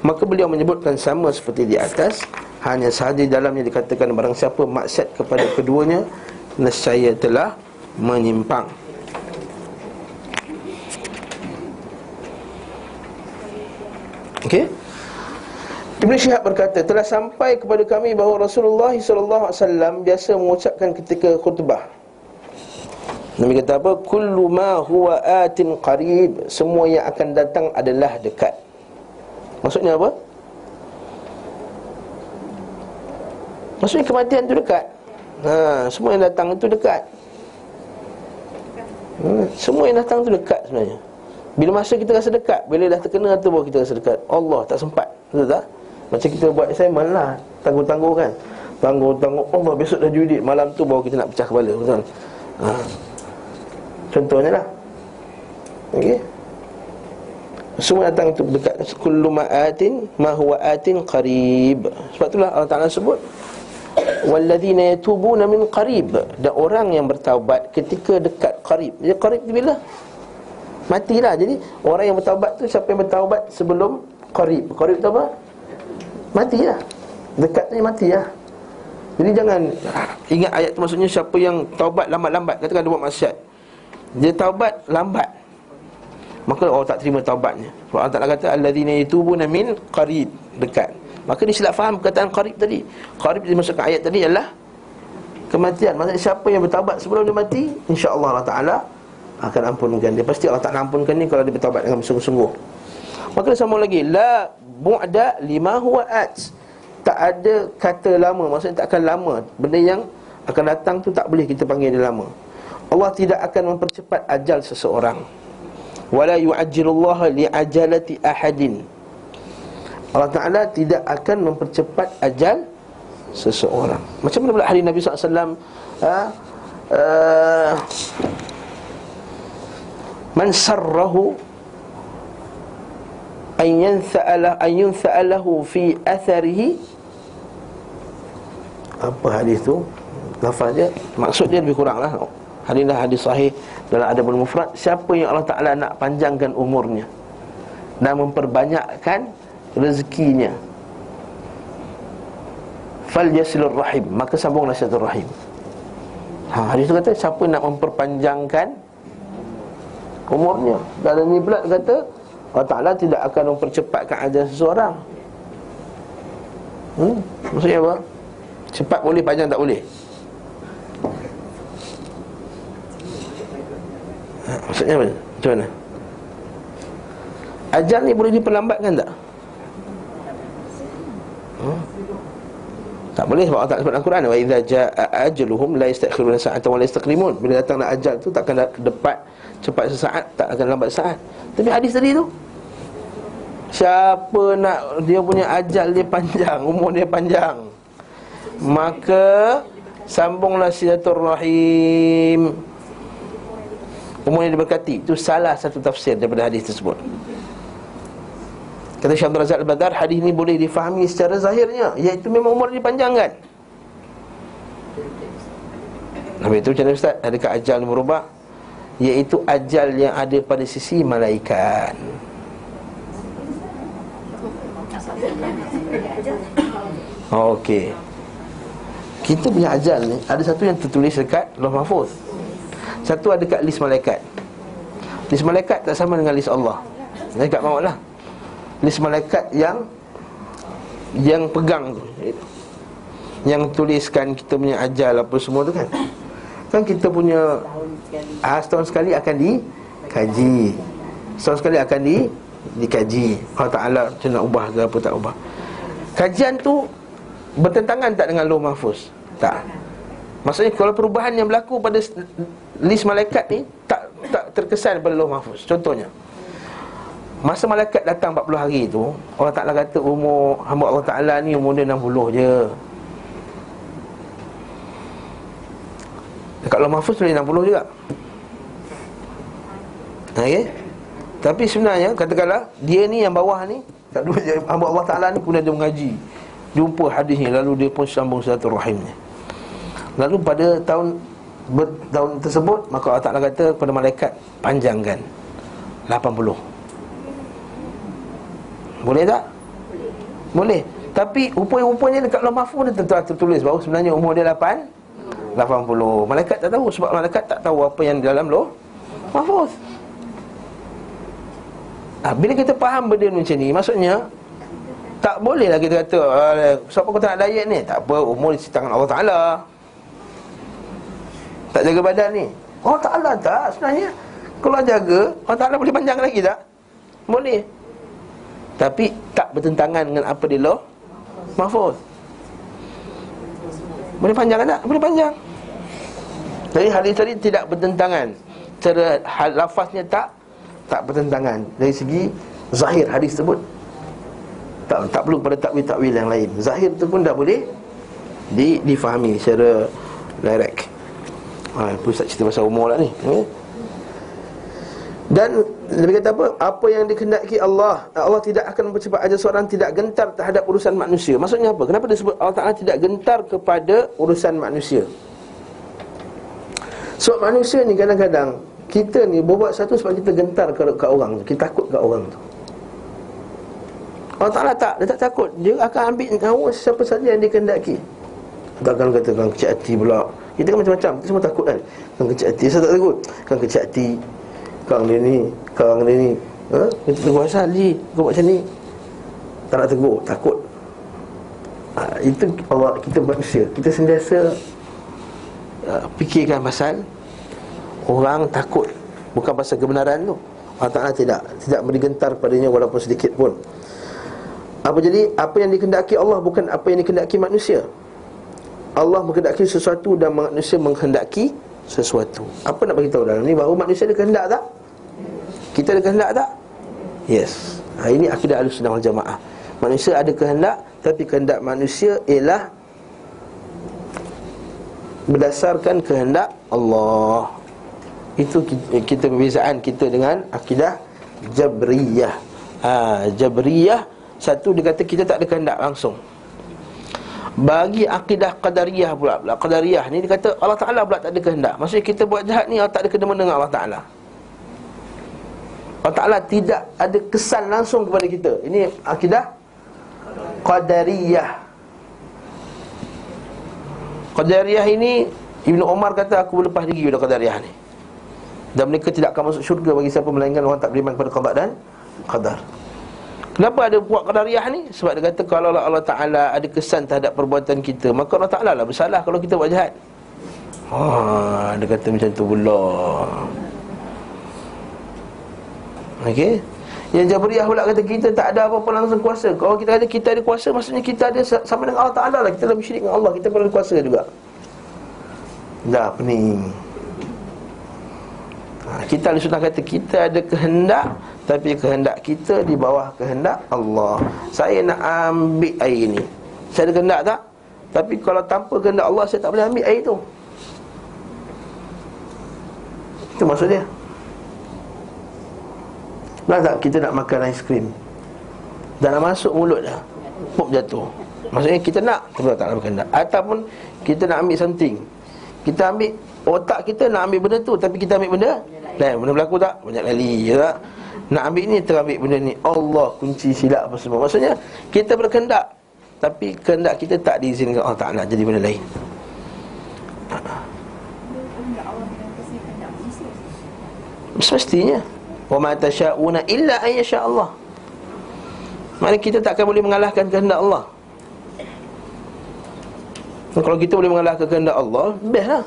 Maka beliau menyebutkan sama seperti di atas. Hanya sahaja dalamnya dikatakan barang siapa maksiat kepada keduanya nescaya telah menyimpang Okey. Ibn Syihab berkata telah sampai kepada kami bahawa Rasulullah SAW biasa mengucapkan ketika khutbah. Nabi kata apa? Kullu ma huwa atin qarib. Semua yang akan datang adalah dekat. Maksudnya apa? Maksudnya kematian itu dekat ha, Semua yang datang itu dekat hmm, Semua yang datang itu dekat sebenarnya Bila masa kita rasa dekat Bila dah terkena tu baru kita rasa dekat Allah tak sempat Betul tak? Macam kita buat assignment lah Tangguh-tangguh kan Tangguh-tangguh Allah besok dah judit Malam tu baru kita nak pecah kepala Betul? Ha. Contohnya lah Okey semua datang untuk dekat kullu ma'atin ma huwa atin qarib sebab itulah Allah Taala sebut Walladzina yatubuna min qarib Dan orang yang bertaubat ketika dekat qarib Jadi qarib bila? Matilah. Jadi orang yang bertaubat tu Siapa yang bertaubat sebelum qarib? Qarib tu apa? Matilah. Dekat tu mati lah Jadi jangan Ingat ayat tu maksudnya Siapa yang taubat lambat-lambat. Katakan dia buat maksiat. Dia taubat lambat. Maka orang tak terima taubatnya. Allah Ta'ala kata Alladzina yatubuna min qarib. Dekat. Maka dia silap faham perkataan qarib tadi. Qarib dimasukkan ayat tadi adalah Kematian. Maksudnya siapa yang bertawabat sebelum dia mati InsyaAllah Allah Ta'ala Akan ampunkan dia Pasti Allah Ta'ala ampunkan dia Kalau dia bertawabat dengan sungguh-sungguh. Maka dia sambung lagi. La bu'da lima huwa at. Tak ada kata lama. Maksudnya tak akan lama. Benda yang akan datang tu tak boleh kita panggil dia lama. Allah tidak akan mempercepat ajal seseorang. Wala yu'ajjirullaha li'ajalati ahadin. Allah Ta'ala tidak akan mempercepat ajal seseorang. Macam mana pula hari Nabi SAW ha? Uh, Man sarrahu An yantha'alahu fi atharihi. Apa hadis tu? Lafaz dia? Maksud dia lebih kurang lah. Hadis lah hadis sahih Dalam adabul mufrad. Siapa yang Allah Ta'ala nak panjangkan umurnya Dan memperbanyakkan Rezekinya? Fal yasilur rahim. Maka sambunglah satu rahim. Ha, Hadis tu kata Siapa nak memperpanjangkan Umurnya Dalam ni pula kata Allah Ta'ala tidak akan mempercepatkan ajar seseorang hmm? Maksudnya apa? Cepat boleh, panjang tak boleh ha, Maksudnya apa? Macam mana? Ajal ni boleh diperlambatkan tak? Hmm? Tak boleh sebab Allah Ta'ala sebut dalam Quran Wa idha ja'a ajaluhum la istakhiruna sa'atan wa la istakrimun Bila nak ajal tu takkan depat cepat sesaat Tak akan lambat saat Tapi hadis tadi tu Siapa nak dia punya ajal dia panjang Umur dia panjang. Maka Sambunglah silaturrahim Umur yang diberkati. Itu salah satu tafsir daripada hadis tersebut. Kata Syekh Abdul Razak Al-Badar Hadis ini boleh difahami secara zahirnya. Iaitu memang umur dipanjangkan Habis itu macam mana Ustaz? Adakah ajal berubah? Iaitu ajal yang ada pada sisi malaikat. Okey. Kita punya ajal ni Ada satu yang tertulis dekat Loh Mahfuz. Satu ada kat list malaikat. List malaikat tak sama dengan list Allah. Malaikat maut lah. List malaikat yang Yang pegang tu. Yang tuliskan kita punya ajal apa semua tu kan. Kan kita punya ah, Setahun sekali akan dikaji. Setahun sekali akan di dikaji. Allah Ta'ala macam nak ubah ke apa tak ubah. Kajian tu Bertentangan tak dengan loh mahfuz? Tak. Maksudnya kalau perubahan yang berlaku pada list malaikat ni Tak tak terkesan pada loh mahfuz. Contohnya Masa malaikat datang 40 hari tu Allah Ta'ala kata umur hamba Allah Ta'ala ni umur dia 60 je Dekat loh mahfuz boleh 60 juga. Okay Tapi sebenarnya katakanlah Dia ni yang bawah ni hamba Allah Ta'ala ni kemudian dia mengaji. Jumpa hadis ni Lalu dia pun sambung satu rahimnya Lalu pada tahun ber, Tahun tersebut Maka Allah Ta'ala kata kepada malaikat Panjangkan 80 Boleh tak? Boleh. Tapi rupanya-rupanya dekat Allah Mahfuz dia tertulis Bahawa sebenarnya umur dia 8 80 Malaikat tak tahu Sebab malaikat tak tahu apa yang di dalam loh Mahfuz. Ha, Bila kita faham benda macam ni Maksudnya Tak bolehlah kita kata Siapa kau tak nak diet ni? Tak apa umur di tangan Allah Ta'ala. Tak jaga badan ni. Allah Ta'ala tak sebenarnya. Kalau jaga Allah Ta'ala boleh panjang lagi tak? Boleh. Tapi tak bertentangan dengan apa dia loh Mahfuz. Boleh panjang tak? Boleh panjang Jadi hadis tadi tidak bertentangan. Cara lafaznya tak tak bertentangan. Dari segi zahir hadis tersebut. Tak tak perlu pada takwil-takwil yang lain. Zahir tu pun dah boleh di difahami secara direct. Ha pusat cerita pasal umur lah ni. Okay? dan lebih kata apa? Apa yang dikehendaki Allah Allah tidak akan mempercepat ajar seorang tidak gentar terhadap urusan manusia. Maksudnya apa? Kenapa disebut Allah Taala tidak gentar kepada urusan manusia sebab manusia ni kadang-kadang kita ni berbuat satu sebab kita gentar ke, ke orang tu. Kita takut ke orang tu. Allah Ta'ala tak, dia tak takut. Dia akan ambil nyawa siapa saja yang dikendaki. Takkan kata kan kecil hati pula. Kita kan macam-macam, kita semua takut kan. Kan kecil hati, saya tak takut. Kan kecil hati Kang dia ni, kang dia ni. Ha? Kita tegur asal kau buat macam ni? Tak nak tegur, takut. Ha, Itu Allah, kita manusia. Kita sentiasa uh, Fikirkan pasal Orang takut. Bukan pasal kebenaran tu. Allah Ta'ala tidak Tidak bergentar padanya walaupun sedikit pun. Apa jadi? Apa yang dikendaki Allah bukan apa yang dikendaki manusia. Allah menghendaki sesuatu dan manusia menghendaki sesuatu. Apa nak beritahu dalam ni? Bahawa manusia ada kehendak tak? Kita ada kehendak tak? Yes. Ha, Ini akidah al-sunnah wal-jamaah Manusia ada kehendak Tapi kehendak manusia ialah Berdasarkan kehendak Allah. Itu kita perbezaan kita dengan akidah Jabriyah. Ha, Jabriyah Satu dia kata kita tak ada kehendak langsung. Bagi akidah qadariyah pula, pula Qadariyah ni dia kata Allah Ta'ala pula tak ada kehendak. Maksudnya kita buat jahat ni Allah tak ada kena dengan Allah Ta'ala. Allah Ta'ala tidak ada kesan langsung kepada kita. Ini akidah Qadariyah Qadariyah ini Ibn Omar kata aku berlepas diri pada Qadariyah ni. Dan mereka tidak akan masuk syurga bagi siapa melainkan orang tak beriman kepada qadar dan Qadar. Kenapa ada puak qadariyah ni? Sebab dia kata kalau Allah Ta'ala ada kesan terhadap perbuatan kita Maka Allah Ta'ala lah bersalah kalau kita buat jahat. Haa, dia kata macam tu pula. Okey Yang Jabriyah pula kata kita tak ada apa-apa langsung kuasa. Kalau kita kata kita ada kuasa Maksudnya kita ada sama dengan Allah Ta'ala lah. Kita lebih syirik dengan Allah Kita ada kuasa juga. Dah pening ha, Kita ada sunnah kata kita ada kehendak tapi kehendak kita di bawah kehendak Allah. Saya nak ambil air ni. Saya ada kehendak tak? Tapi kalau tanpa kehendak Allah Saya tak boleh ambil air tu. Itu maksud dia Nak tak kita nak makan aiskrim Dah nak masuk mulut dah. Pop jatuh. Maksudnya kita nak Tapi tak nak kehendak Ataupun kita nak ambil something. Kita ambil Otak kita nak ambil benda tu Tapi kita ambil benda Lain. Benda berlaku tak? Banyak lali ya tak? Nak ambil ni terambil benda ni. Allah kunci silap apa semua. Maksudnya kita berkendak Tapi kehendak kita tak diizinkan. Allah Ta'ala Jadi benda lain. Semestinya Wa ma tasha'una illa an yasha Allah. Maknanya kita takkan boleh mengalahkan kehendak Allah. Dan Kalau kita boleh mengalahkan kehendak Allah Best lah.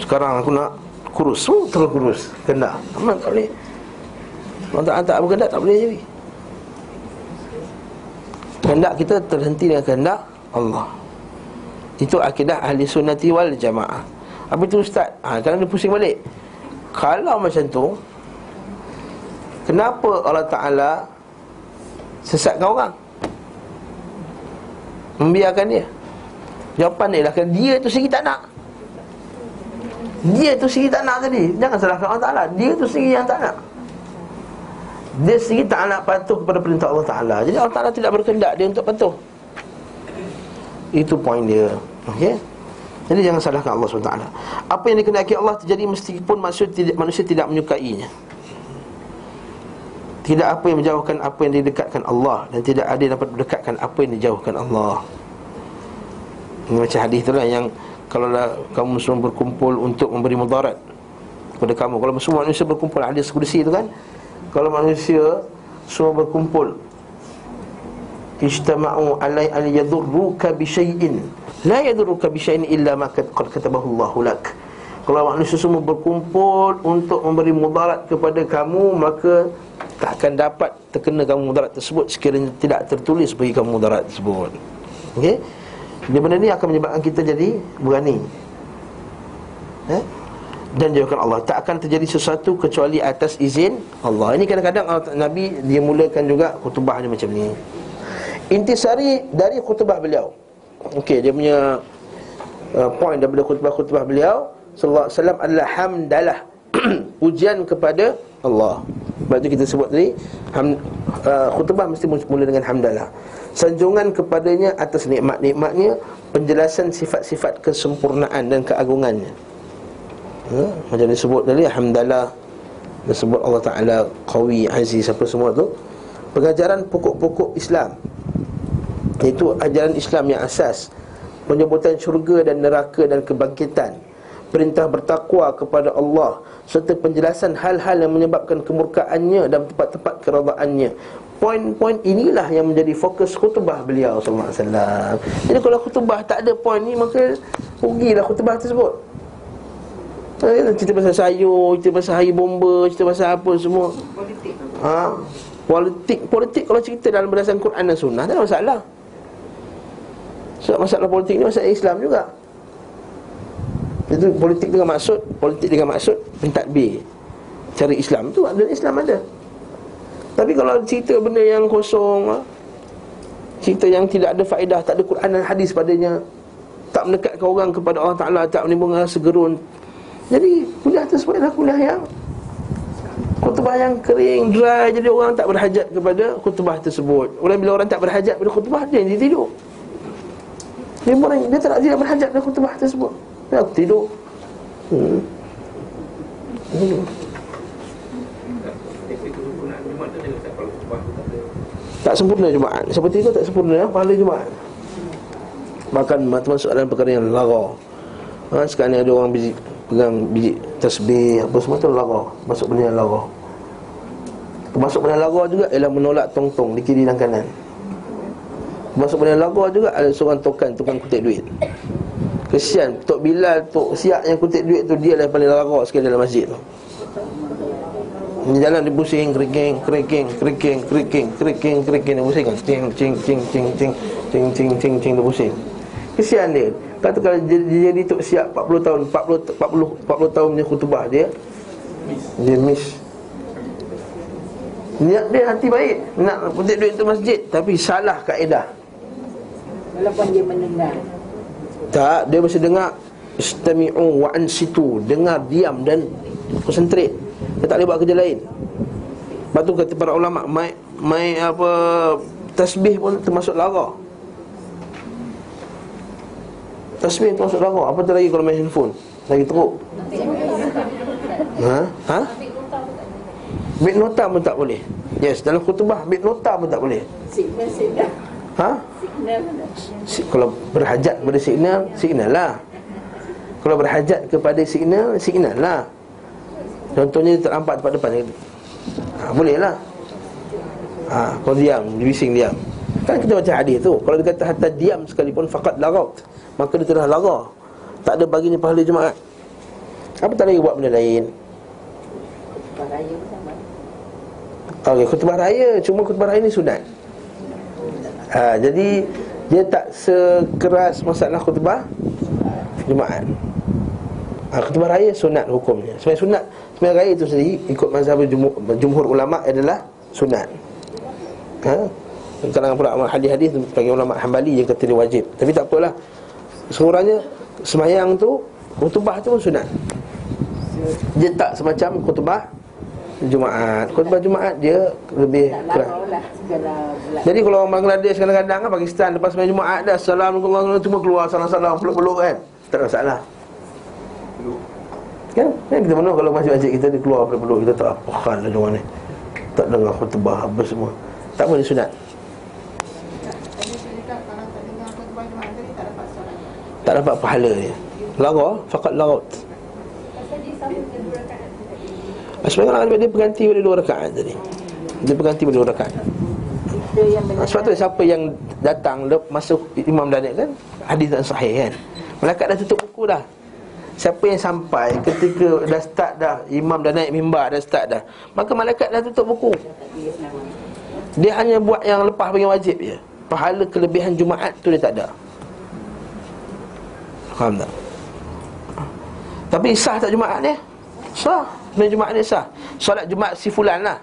Sekarang aku nak kurus. Semua terlalu kurus Kendak Amat tak boleh. Kalau tak tak berkendak tak boleh jadi. Kendak kita terhenti dengan kehendak Allah. Itu akidah ahli sunnati wal jamaah. Apa itu ustaz? Ha, kadang dia pusing balik Kalau macam tu Kenapa Allah Ta'ala Sesatkan orang? Membiarkan dia? Jawapan dia lah Dia tu sendiri tak nak. Dia tu sendiri tak nak tadi. Jangan salahkan Allah Ta'ala. Dia tu sendiri yang tak nak. Dia sendiri tak nak patuh kepada perintah Allah Ta'ala. Jadi Allah Ta'ala tidak berkendak dia untuk patuh. Itu poin dia. Okey jadi jangan salahkan Allah SWT. Apa yang dikendaki Allah terjadi meskipun manusia tidak, manusia tidak menyukainya. Tidak apa yang menjauhkan apa yang didekatkan Allah Dan tidak ada yang dapat mendekatkan apa yang dijauhkan Allah. Ini macam hadis tu lah yang kalau kamu semua berkumpul untuk memberi mudarat kepada kamu. Kalau semua manusia berkumpul ada kursi itu kan? Kalau manusia semua berkumpul ijtama'u alai an yadurruka bi syai'in la yadurruka bi syai'in illa ma qad katabahu Allahu lak. Kalau manusia semua berkumpul untuk memberi mudarat kepada kamu maka tak akan dapat terkena kamu mudarat tersebut. Sekiranya tidak tertulis bagi kamu mudarat tersebut. Okey? Dia benda ni akan menyebabkan kita jadi berani. Eh? Dan jauhkan Allah. Tak akan terjadi sesuatu kecuali atas izin Allah. Ini kadang-kadang Nabi dia mulakan juga khutbahnya macam ni. Intisari dari khutbah beliau Okey, dia punya uh, Point daripada khutbah-khutbah beliau Sallallahu Alaihi Wasallam adalah hamdalah Ujian kepada Allah. Sebab itu kita sebut tadi ham, uh, Khutbah mesti mula dengan hamdalah. Sanjungan kepadanya atas nikmat-nikmatnya penjelasan sifat-sifat kesempurnaan dan keagungannya. Ha? macam disebut tadi alhamdulillah disebut Allah Taala qawi aziz apa semua tu. Pengajaran pokok-pokok Islam itu ajaran Islam yang asas penyebutan syurga dan neraka dan kebangkitan perintah bertakwa kepada Allah serta penjelasan hal-hal yang menyebabkan kemurkaannya dan tempat-tempat keradaannya Poin-poin inilah yang menjadi fokus khutbah beliau wasallam. Jadi kalau khutbah tak ada poin ni maka rugilah khutbah tersebut. Ha, cerita pasal sayur, cerita pasal air bomba, cerita pasal apa semua. Politik. Ha, politik, politik kalau cerita dalam berdasarkan Quran dan Sunnah tak ada masalah. Sebab masalah politik ni masalah Islam juga. Itu politik dengan maksud, politik dengan maksud pentadbir. Cara Islam tu ada Islam ada. Tapi kalau cerita benda yang kosong ah, Cerita yang tidak ada faedah Tak ada Quran dan hadis padanya Tak mendekatkan orang kepada Allah Ta'ala Tak menimbulkan rasa gerun Jadi kuliah tersebut adalah kuliah yang khutbah yang kering, dry Jadi orang tak berhajat kepada khutbah tersebut Orang bila orang tak berhajat pada khutbah Dia yang tidur Dia, orang, dia tak, tidak berhajat pada khutbah tersebut. Dia tidur. Hmm. Hmm. Tak sempurna Jumaat. Seperti itu tak sempurna ya? Pahala Jumaat. Bahkan masuk dalam perkara yang lara. Ha, Sekarang ni ada orang biji, pegang biji tasbih Apa semua tu lara. Masuk benda yang lara. Masuk benda lara juga Ialah menolak tong-tong di kiri dan kanan Masuk dalam lagu juga ada seorang tokan Tukang kutip duit. Kesian Tok Bilal Tok Siak yang kutip duit tu Dia lah yang paling lagu sekali dalam masjid tu. Dia jalan dia pusing Kereking Kereking Kereking Kereking Kereking Kereking Dia pusing. Ting ting ting ting ting Ting ting ting ting Dia pusing. Kesian dia. Kata kalau dia jadi Tok Siak 40 tahun 40, 40, 40 tahun punya khutbah dia Dia miss. Niat dia hati baik Nak kutip duit tu masjid Tapi salah kaedah. Walaupun dia mendengar. Tak Dia mesti dengar. Istami'u wa ansitu. Dengar diam dan Konsentrate. Dia tak boleh buat kerja lain. Lepas tu kata para ulama Mai, mai apa Tasbih pun termasuk lara. Tasbih termasuk lara. Apa tu lagi kalau main handphone? Lagi teruk. Ha? Ha? Bit nota pun tak boleh. Yes, dalam khutbah Bit nota pun tak boleh. Ha? Si, kalau berhajat kepada signal Signal lah. Kalau berhajat kepada signal Signal lah. Contohnya nampak tempat depan. Ha, Boleh lah. Ha, Kalau diam, dia bising diam. Kan kita baca hadis tu. Kalau dia kata hatta diam sekalipun Fakat laraut Maka dia telah lara Tak ada baginya pahala Jumaat. Apa tak lagi buat benda lain? Khutbah raya pun sama? Okey, khutbah raya. Cuma khutbah raya ni sunat ha, Jadi Dia tak sekeras masalah khutbah Jumaat. Ha, Khutbah raya sunat hukumnya Sebenarnya sunat Sebenarnya raya itu sendiri Ikut mazhab jumhur, jumhur ulama' adalah sunat. Ha? Kadang pula hadis-hadis Bagi ulama' hambali Dia kata dia wajib. Tapi tak apalah. Sekurangnya Semayang tu Khutbah tu pun sunat. Dia tak semacam khutbah Jumaat. Khutbah Jumaat dia lebih lama lah Jadi kalau orang Bangladesh kadang-kadang kan Pakistan lepas sembahyang Jumaat dah Assalamualaikum warahmatullahi Cuma keluar salam-salam peluk-peluk kan? Tak ada masalah. Kan? Kan kita mana kalau masjid-masjid kita dia keluar peluk-peluk Kita tak apa hal lah mana Tak dengar khutbah apa semua. Tak boleh sunat. Tak dapat pahala dia. Lara, fakat larat Sebenarnya orang dia berganti pada dua rakaat tadi. Dia berganti pada dua rakaat. Sebab tu siapa yang datang lep- Masuk Imam Daniel kan Hadis tak sahih kan? Malaikat dah tutup buku dah. Siapa yang sampai ketika dah start dah Imam dah naik mimbar dah start dah Maka malaikat dah tutup buku. Dia hanya buat yang lepas bagi wajib je. Pahala kelebihan Jumaat tu dia tak ada. Faham tak? Tapi sah tak Jumaat ni? Sah Sebenarnya Jumaat ni sah. Solat Jumaat si fulan lah.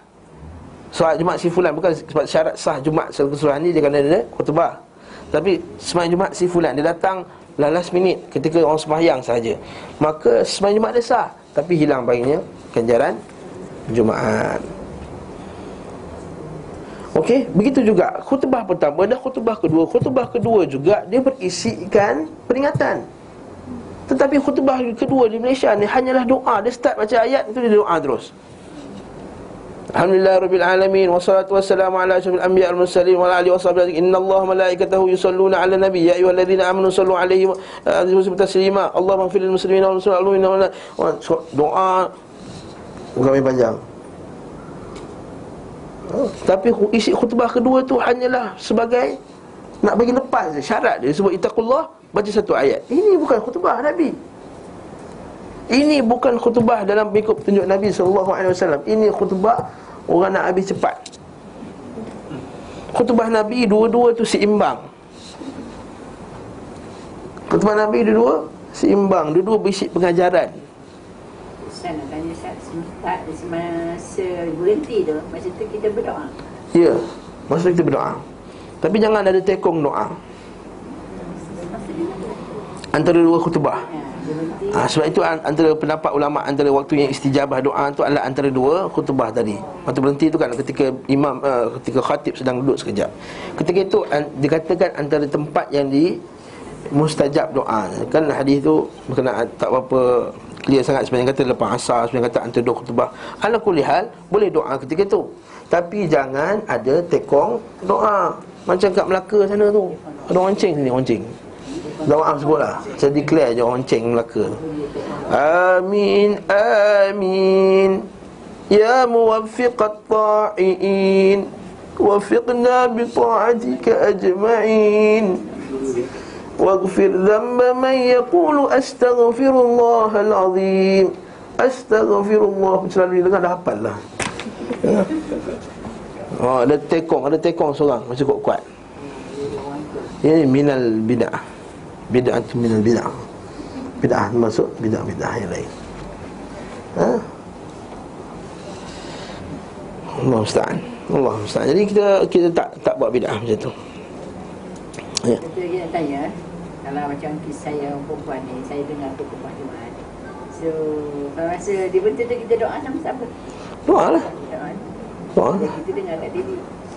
Solat Jumaat si fulan Bukan sebab syarat sah Jumaat secara keseluruhan ni Dia kena ada khutbah. Tapi semayang Jumaat si fulan Dia datang last minute Ketika orang sembahyang saja Maka semayang Jumaat dia sah Tapi hilang baginya Ganjaran Jumaat. Okey, begitu juga khutbah pertama dan khutbah kedua. Khutbah kedua juga dia berisikan peringatan. Tetapi khutbah kedua di Malaysia ni hanyalah doa. Dia start baca ayat itu dia doa terus. Alhamdulillah rabbil alamin wassalatu wassalamu ala asyrafil anbiya wal mursalin wa ala alihi innallaha malaikatahu yusalluna ala nabi. Ya ayyuhalladzina amanu sallu alaihi wa sallimu taslima. Allahumma ighfir lil muslimina wal muslimat doa Bukan panjang. Tapi isi khutbah kedua tu hanyalah sebagai nak bagi lepas je syarat dia. Sebut itaqullah baca satu ayat. Ini bukan khutbah Nabi. Ini bukan khutbah dalam mengikut petunjuk Nabi wasallam. Ini khutbah orang nak habis cepat. Khutbah Nabi dua-dua tu seimbang. Khutbah Nabi dua-dua seimbang, dua-dua berisi pengajaran. Saya nak tanya Ustaz Semasa, semasa berhenti tu Masa tu kita berdoa Ya, masa kita berdoa. Tapi jangan ada tekong doa. Antara dua khutbah. Ha, Sebab itu an- antara pendapat ulama Antara waktu yang istijabah doa tu adalah antara dua khutbah tadi. Waktu berhenti tu kan ketika imam uh, Ketika khatib sedang duduk sekejap. Ketika itu an, dikatakan antara tempat yang di Mustajab doa. Kan hadis tu berkenaan tak berapa Clear sangat sebenarnya. Kata lepas asar Sebenarnya kata antara dua khutbah. Ala kulihal boleh doa ketika tu. Tapi jangan ada tekong doa. Macam kat Melaka sana tu. Ada orang ceng sini orang ceng Doa sebut lah Saya declare je orang ceng Melaka Amin Amin Ya muwaffiqat ta'iin Wafiqna bi ta'atika ajma'in واغفر ذنب من يقول أستغفر الله العظيم أستغفر الله Selalu dengar dah hafal lah Oh, ada tekong, ada tekong seorang Macam kuat-kuat Ini minal bid'ah Bid'ah tu minal bid'ah. Bid'ah masuk bid'ah-bid'ah yang lain. Ha? Allah musta'an. Allah musta'an. Jadi kita kita tak tak buat bid'ah macam tu. Ya. Tu lagi nak tanya Kalau macam kisah saya perempuan ni Saya dengar tu perempuan Jumaat So Kalau rasa dia bentuk tu kita doa nama siapa? Doa lah. Doa. Kita dengar kat TV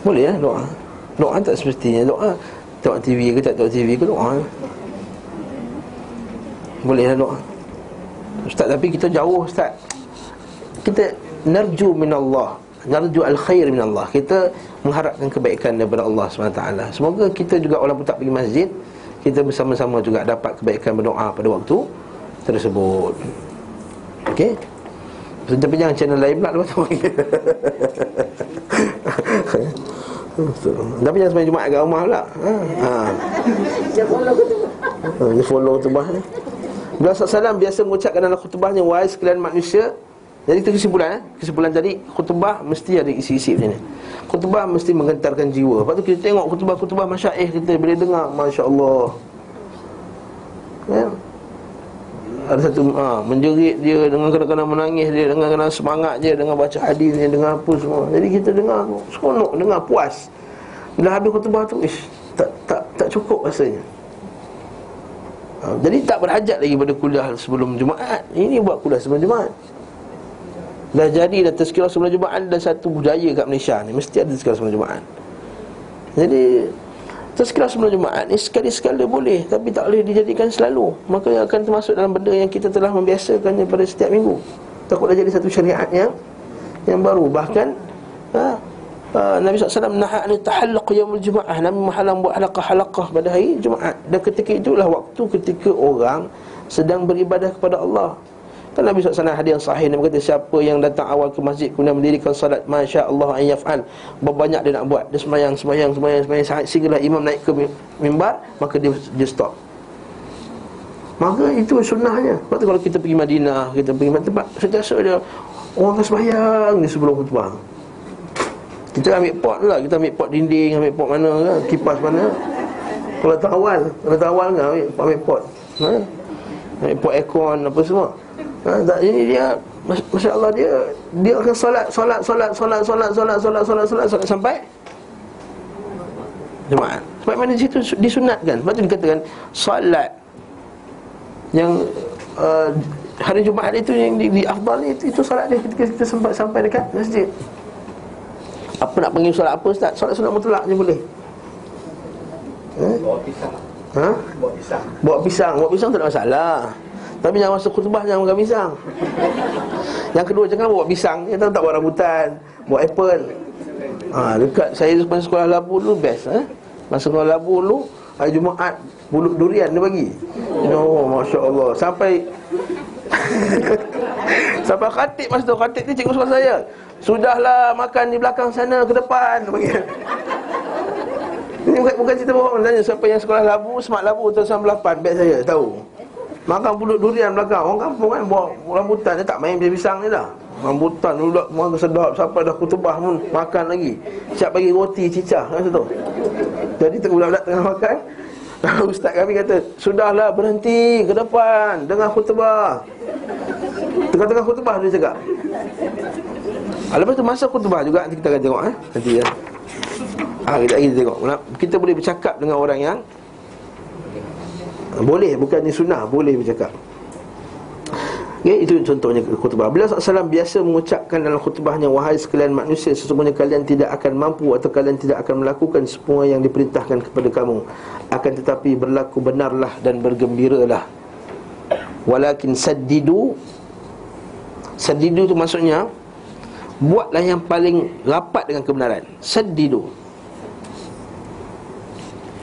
Boleh lah doa. Doa tak semestinya. Doa Tengok TV ke tak tengok TV ke doa Boleh lah doa Ustaz tapi kita jauh Ustaz. Kita Narju minallah. Narju al-khair minallah. Kita mengharapkan kebaikan daripada Allah SWT Semoga kita juga walaupun tak pergi masjid Kita bersama-sama juga dapat kebaikan berdoa pada waktu tersebut. Okey? Tapi jangan channel lain pula lepas tu Tapi jangan sembahyang Jumaat kat rumah pula. Ha. ha. Dia follow tu. Dia follow khutbah ni Beliau SAW biasa mengucapkan dalam khutbahnya Wahai sekalian manusia Jadi itu kesimpulan eh? Kesimpulan tadi Khutbah mesti ada isi-isi macam ni Khutbah mesti menggentarkan jiwa. Lepas tu kita tengok khutbah-khutbah masyaih kita Bila dengar Masya Allah ya? Ada satu ha, menjerit dia Dengan kadang-kadang menangis dia Dengan kadang semangat dia Dengan baca hadis dia Dengan apa semua. Jadi kita dengar Seronok Dengar puas. Bila habis khutbah tu Ish tak, tak, tak cukup rasanya Ha, jadi tak berhajat lagi pada kuliah sebelum Jumaat. Ini buat kuliah sebelum Jumaat. Dah jadi dah tazkirah sebelum Jumaat Dah satu budaya kat Malaysia ni Mesti ada tazkirah sebelum Jumaat. Jadi Tazkirah sebelum Jumaat ni sekali-sekala boleh Tapi tak boleh dijadikan selalu. Maka akan termasuk dalam benda yang kita telah membiasakannya pada setiap minggu. Takutlah jadi satu syariat yang Yang baru. Bahkan Uh, Nabi SAW nahat ni tahallaq yaumul Jumaat Nabi Muhammad buat halaqah-halaqah pada hari Jumaat Dan ketika itulah waktu ketika orang sedang beribadah kepada Allah. Kan Nabi SAW hadis yang sahih Nabi kata siapa yang datang awal ke masjid Kemudian mendirikan salat Masya Allah an yaf'al. Berbanyak dia nak buat. Dia semayang, semayang, semayang, semayang Sehinggalah imam naik ke mimbar Maka dia, dia stop. Maka itu sunnahnya. Lepas tu kalau kita pergi Madinah Kita pergi tempat Sentiasa dia Orang akan semayang ni sebelum khutbah kita ambil pot lah. Kita ambil pot dinding Ambil pot mana kan Kipas mana. Kalau tak awal Kalau tak awal kan ambil, ambil pot. Ha? Ambil pot aircon Apa semua. Ha? tak, Ini dia Masya Allah dia Dia akan solat Solat Solat Solat Solat Solat Solat Solat Solat Solat Sampai Jemaah Sebab mana situ disunatkan. Sebab tu dikatakan Solat Yang uh, Hari Jumaat itu yang di, di afdal itu, itu solat dia ketika kita sampai sampai dekat masjid apa nak panggil solat apa Ustaz? Solat sunat mutlak je boleh. Eh? Bawa pisang. Ha? Bawa pisang. Bawa pisang, bawa pisang tak ada masalah. Tapi jangan masuk khutbah jangan makan pisang. Yang kedua jangan bawa pisang. Dia tak bawa rambutan Bawa apple. Ha, Dekat saya masa sekolah labu dulu best eh? Masa sekolah labu dulu Hari Jumaat Buluk durian dia bagi. Oh Masya Allah. Sampai Sampai khatib masa tu Khatib ni cikgu sekolah saya. Sudahlah makan di belakang sana ke depan. Ini bukan, bukan cerita bohong Tanya siapa yang sekolah labu Semak labu tahun 98 Beg saya tahu. Makan pulut durian belakang Orang kampung kan Bawa rambutan Dia tak main pisang ni dah. Rambutan dulu Makan sedap Sampai dah kutubah pun Makan lagi. Siap bagi roti cicah kan situ Jadi budak-budak tengah makan Ustaz kami kata Sudahlah berhenti ke depan Dengar khutbah. Tengah-tengah khutbah dia cakap. Ha, Lepas tu masa khutbah juga Nanti kita akan tengok eh? Nanti ya. Ha, Kita lagi tengok Kita boleh bercakap dengan orang yang Boleh, bukannya sunnah Boleh bercakap Ya, itu contohnya khutbah. Beliau SAW biasa mengucapkan dalam khutbahnya Wahai sekalian manusia, sesungguhnya kalian tidak akan mampu Atau kalian tidak akan melakukan semua yang diperintahkan kepada kamu. Akan tetapi berlaku benarlah dan bergembiralah. Walakin saddidu Saddidu itu maksudnya Buatlah yang paling rapat dengan kebenaran. Saddidu.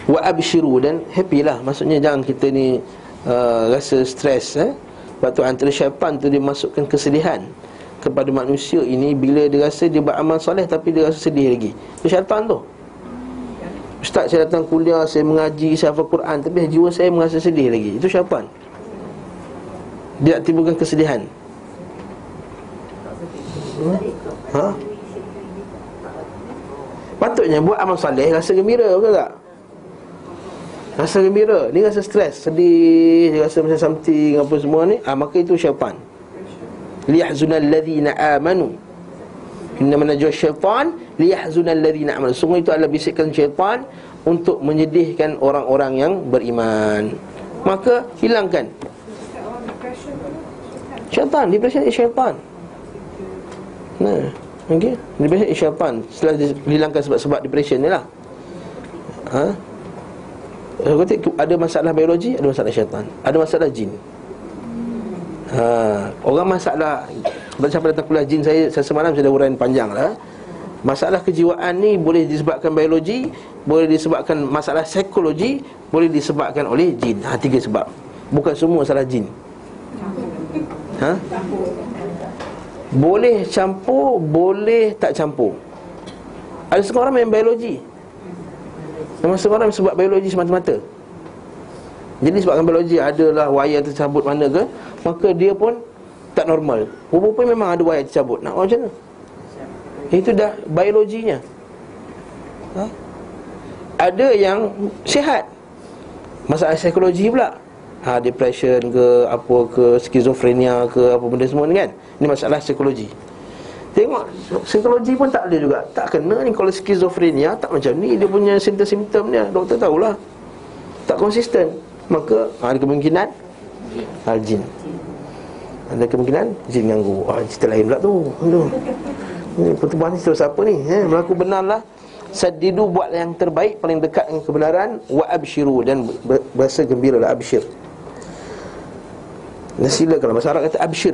Wa abshiru dan happy lah. Maksudnya jangan kita ni uh, Rasa stres eh? Sebab tu antara syaitan tu dia masukkan kesedihan Kepada manusia ini Bila dia rasa dia beramal soleh Tapi dia rasa sedih lagi. Itu syaitan tu. Ustaz saya datang kuliah Saya mengaji Saya hafal Quran Tapi jiwa saya merasa sedih lagi. Itu syaitan. Dia timbulkan kesedihan. Ha? Patutnya buat amal soleh Rasa gembira betul tak? Rasa gembira Ni rasa stres Sedih Dia rasa macam something Apa semua ni. Ah, Maka itu syaitan. Liyahzunal ladhina amanu. Inna manajwa syaitan Liyahzunal ladhina amanu. Semua itu adalah bisikan syaitan Untuk menyedihkan orang-orang yang beriman. Maka hilangkan. Syaitan Depression is syaitan. Nah, okay. Depression is syaitan. Setelah dihilangkan sebab-sebab depression ni lah. Ha? Kata, ada masalah biologi, ada masalah syaitan Ada masalah jin. Ha, Orang masalah Pada siapa datang kuliah jin saya, saya semalam saya dah uraian panjang lah. Masalah kejiwaan ni boleh disebabkan biologi Boleh disebabkan masalah psikologi Boleh disebabkan oleh jin. Ha, Tiga sebab. Bukan semua masalah jin. Ha? Boleh campur, boleh tak campur. Ada setengah orang main biologi Memang seorang sebab biologi semata-mata. Jadi sebabkan biologi adalah wayar tercabut mana ke Maka dia pun tak normal. Rupa-rupa memang ada wayar tercabut Nak macam mana? Itu dah biologinya. Ha? Ada yang sihat. Masalah psikologi pula. Ha, Depression ke Apa ke Skizofrenia ke Apa benda semua ni kan. Ini masalah psikologi Tengok psikologi pun tak ada juga. Tak kena ni kalau skizofrenia Tak macam ni dia punya simptom-simptom dia. Doktor tahulah. Tak konsisten. Maka ada kemungkinan Al-jin Ada kemungkinan Jin ganggu. Ah cerita lain pula tu. Aduh. Ni pertemuan ni terus apa ni? Eh, Berlaku benarlah. Sadidu buat yang terbaik Paling dekat dengan kebenaran. Wa abshiru Dan berasa gembira lah abshir. Dan silakan Masyarakat kata abshir.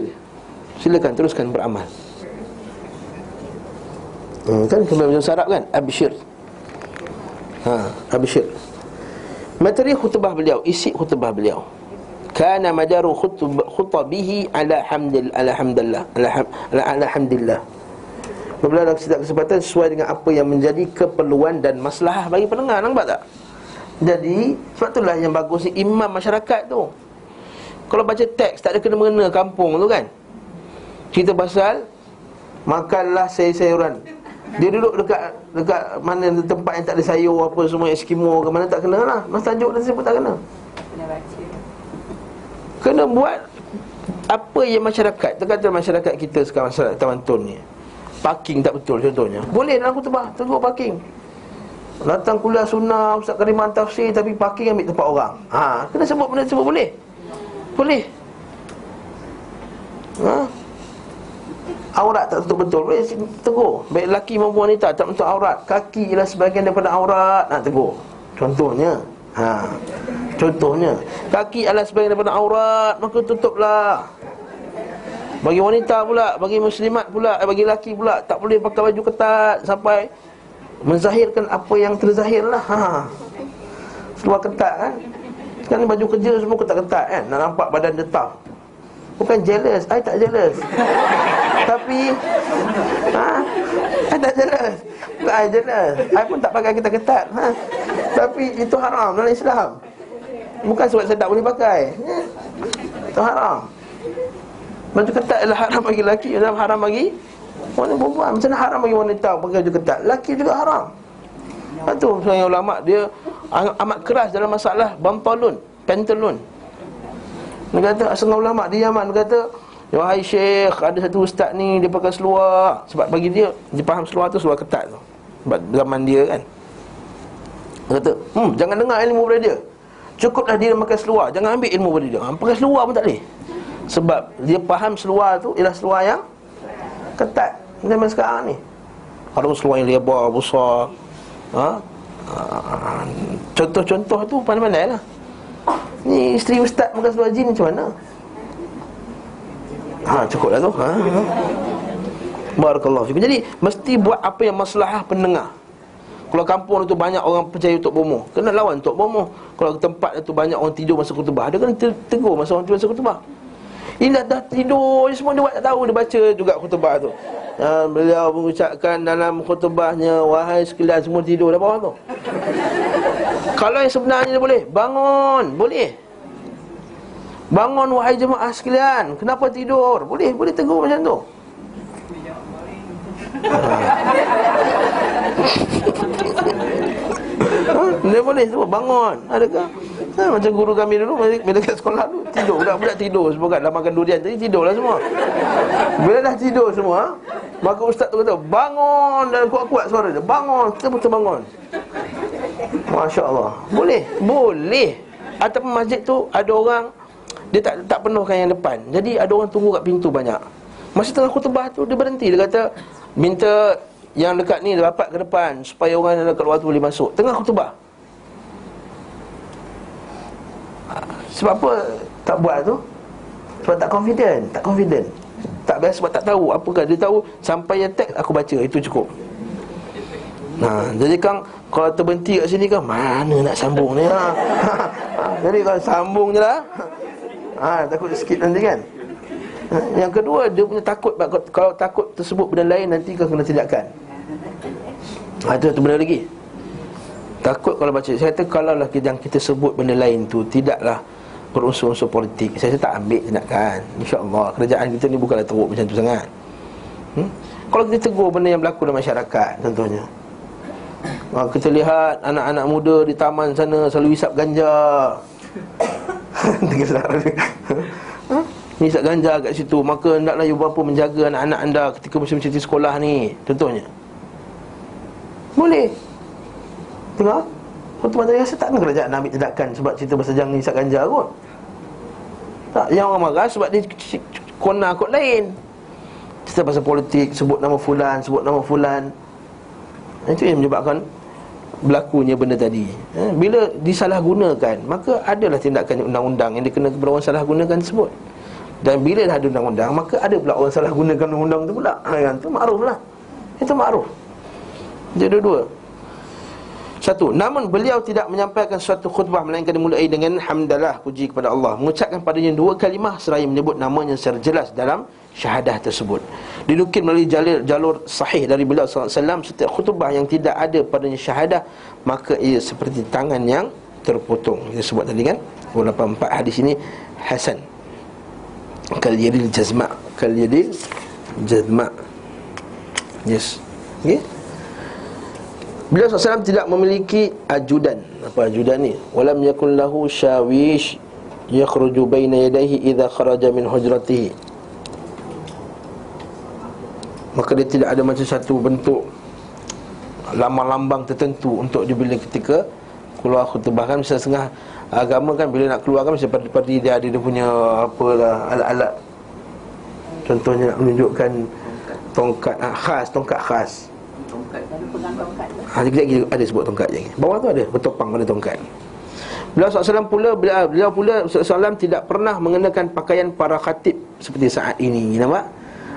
Silakan teruskan beramal Hmm, kan kembali macam sarap kan? Abshir. Ha, Abshir. Materi khutbah beliau Isi khutbah beliau. Kana madaru khutb, khutabihi ala hamdil ala hamdillah Berbela dalam setiap kesempatan sesuai dengan apa yang menjadi keperluan dan masalah bagi pendengar Nampak tak? Jadi, sebab itulah yang bagus imam masyarakat tu. Kalau baca teks tak ada kena-mengena kampung tu kan? Cerita pasal Makanlah sayur-sayuran dia duduk dekat dekat mana tempat yang tak ada sayur apa semua Eskimo ke mana tak kena lah. Mas tajuk dan sebut tak kena. Kena buat apa yang masyarakat Terkata masyarakat kita sekarang Masyarakat Taman Tun ni. Parking tak betul contohnya. Boleh dalam kutubah Tegur parking. Datang kuliah sunnah Ustaz Kariman tafsir Tapi parking ambil tempat orang. Ha, Kena sebut benda sebut boleh. Boleh. Ha aurat tak tutup betul. Boleh tegur. Baik lelaki maupun wanita tak tutup aurat. Kaki ialah sebahagian daripada aurat. Nak tegur. Contohnya. Ha. Contohnya. Kaki adalah sebahagian daripada aurat. Maka tutuplah. Bagi wanita pula bagi muslimat pula eh, bagi lelaki pula tak boleh pakai baju ketat sampai menzahirkan apa yang terzahir lah. Ha. Seluar ketat kan? Sekarang baju kerja semua ketat-ketat kan? Nak nampak badan detah. Bukan jealous, I tak jealous Tapi ha? I tak jealous Bukan I jealous I pun tak pakai kita ketat ha? Tapi itu haram dalam Islam. Bukan sebab saya tak boleh pakai. Ha? Itu haram. Baju ketat adalah haram bagi lelaki Adalah haram bagi wanita perempuan. Macam mana haram bagi wanita pakai baju ketat? Lelaki juga haram. Itu seorang ulama dia amat keras dalam masalah bantalun, pentalun dia kata setengah ulama di Yaman dia kata Wahai Syekh ada satu ustaz ni dia pakai seluar sebab bagi dia dia faham seluar tu seluar ketat tu. Sebab zaman dia kan. Dia kata, "Hmm, jangan dengar ilmu daripada dia. Cukuplah dia makan seluar Jangan ambil ilmu pada dia ha, Pakai seluar pun tak boleh Sebab dia faham seluar tu Ialah seluar yang Ketat Zaman sekarang ni Ada seluar yang lebar, besar ha? ha Contoh-contoh tu pandai-pandai lah Ni isteri ustaz makan seluar jin macam mana? Ha, cukup lah tu ha? Barakallahu. Jadi mesti buat apa yang maslahah pendengar. Kalau kampung itu banyak orang percaya untuk bomoh, kena lawan untuk bomoh. Kalau tempat itu banyak orang tidur masa khutbah, ada kena tegur masa orang tidur masa khutbah. Ini dah, dah tidur, semua dia buat tak tahu, dia baca juga khutbah tu. Uh, beliau mengucapkan dalam khutbahnya Wahai sekalian semua tidur dah bawah tu Kalau yang sebenarnya dia boleh Bangun, boleh Bangun wahai jemaah sekalian. Kenapa tidur? Boleh, boleh tegur macam tu. Ha, dia boleh tu bangun. Adakah ha, macam guru kami dulu bila dekat sekolah tu tidur. Budak-budak tidur. Semua kat dah makan durian tadi tidurlah semua. Bila dah tidur semua maka ustaz tu kata bangun! Dan kuat-kuat suara dia. Bangun! Kita pun terbangun Masya Allah. Boleh? Boleh. Ataupun masjid tu Ada orang Dia tak tak penuhkan yang depan. Jadi ada orang tunggu kat pintu banyak. Masa tengah khutbah tu Dia berhenti. Dia kata Minta yang dekat ni rapat ke depan Supaya orang yang dekat luar tu boleh masuk. Tengah khutbah. Sebab apa tak buat tu? Sebab tak confident Tak confident. Tak biasa sebab tak tahu Apakah dia tahu. Sampai yang teks aku baca Itu cukup. Nah, jadi kan kalau terberhenti kat sini kan mana nak sambung ni? Ha? ha jadi kalau sambung je lah ha, takut sikit nanti kan? Yang kedua dia punya takut Kalau takut tersebut benda lain Nanti kau kena tindakan. Ada satu benda lagi. Takut kalau baca Saya kata kalau lah yang kita sebut benda lain tu Tidaklah berunsur-unsur politik. Saya tak ambil tindakan. InsyaAllah Kerajaan kita ni bukanlah teruk macam tu sangat. Hmm? Kalau kita tegur benda yang berlaku dalam masyarakat Contohnya. Ha, Kita lihat anak-anak muda di taman sana Selalu isap ganja Tengah Nisap ganja kat situ. Maka hendaklah ibu bapa menjaga anak-anak anda Ketika musim cuti sekolah ni. Contohnya. Boleh. Tengok Khutbah tadi rasa takkan kerajaan ambil tindakan Sebab cerita pasal jangan nisap ganja kot. Tak, yang orang marah sebab dia Kona kot lain. Cerita pasal politik Sebut nama fulan Sebut nama fulan. Itu yang menyebabkan Berlakunya benda tadi. Eh, Bila disalahgunakan Maka adalah tindakan undang-undang Yang dikena kepada orang salah gunakan tersebut. Dan bila dah ada undang-undang Maka ada pula orang salah gunakan undang-undang tu pula. Ha, kan? Itu makruf lah. Itu makruf Jadi dua-dua. Satu, namun beliau tidak menyampaikan suatu khutbah Melainkan dimulai dengan Hamdalah, puji kepada Allah. Mengucapkan padanya dua kalimah Seraya menyebut namanya secara jelas dalam syahadah tersebut. Dinukir melalui jalur, jalur sahih dari beliau SAW Setiap khutbah yang tidak ada padanya syahadah Maka ia seperti tangan yang terpotong. Kita sebut tadi kan? 84 hadis ini Hasan. Kal yadil jazma kal yadil jazma. Yes. Okey? Beliau SAW tidak memiliki ajudan. Apa ajudan ni? Walam yakun lahu syawish Yakhruju baina yadaihi Iza kharaja min hujratihi Maka dia tidak ada macam satu bentuk Lambang-lambang tertentu Untuk dia bila ketika Keluar khutbah kan. Misalnya setengah agama kan bila nak keluar kan mesti pada dia ada dia punya apalah alat-alat. Contohnya nak menunjukkan tongkat ah, khas tongkat khas. Tongkat. Ha, lagi ada sebut tongkat je bawah tu ada bertopang ada tongkat. Beliau SAW pula beliau, beliau pula SAW tidak pernah mengenakan pakaian para khatib seperti saat ini. Nampak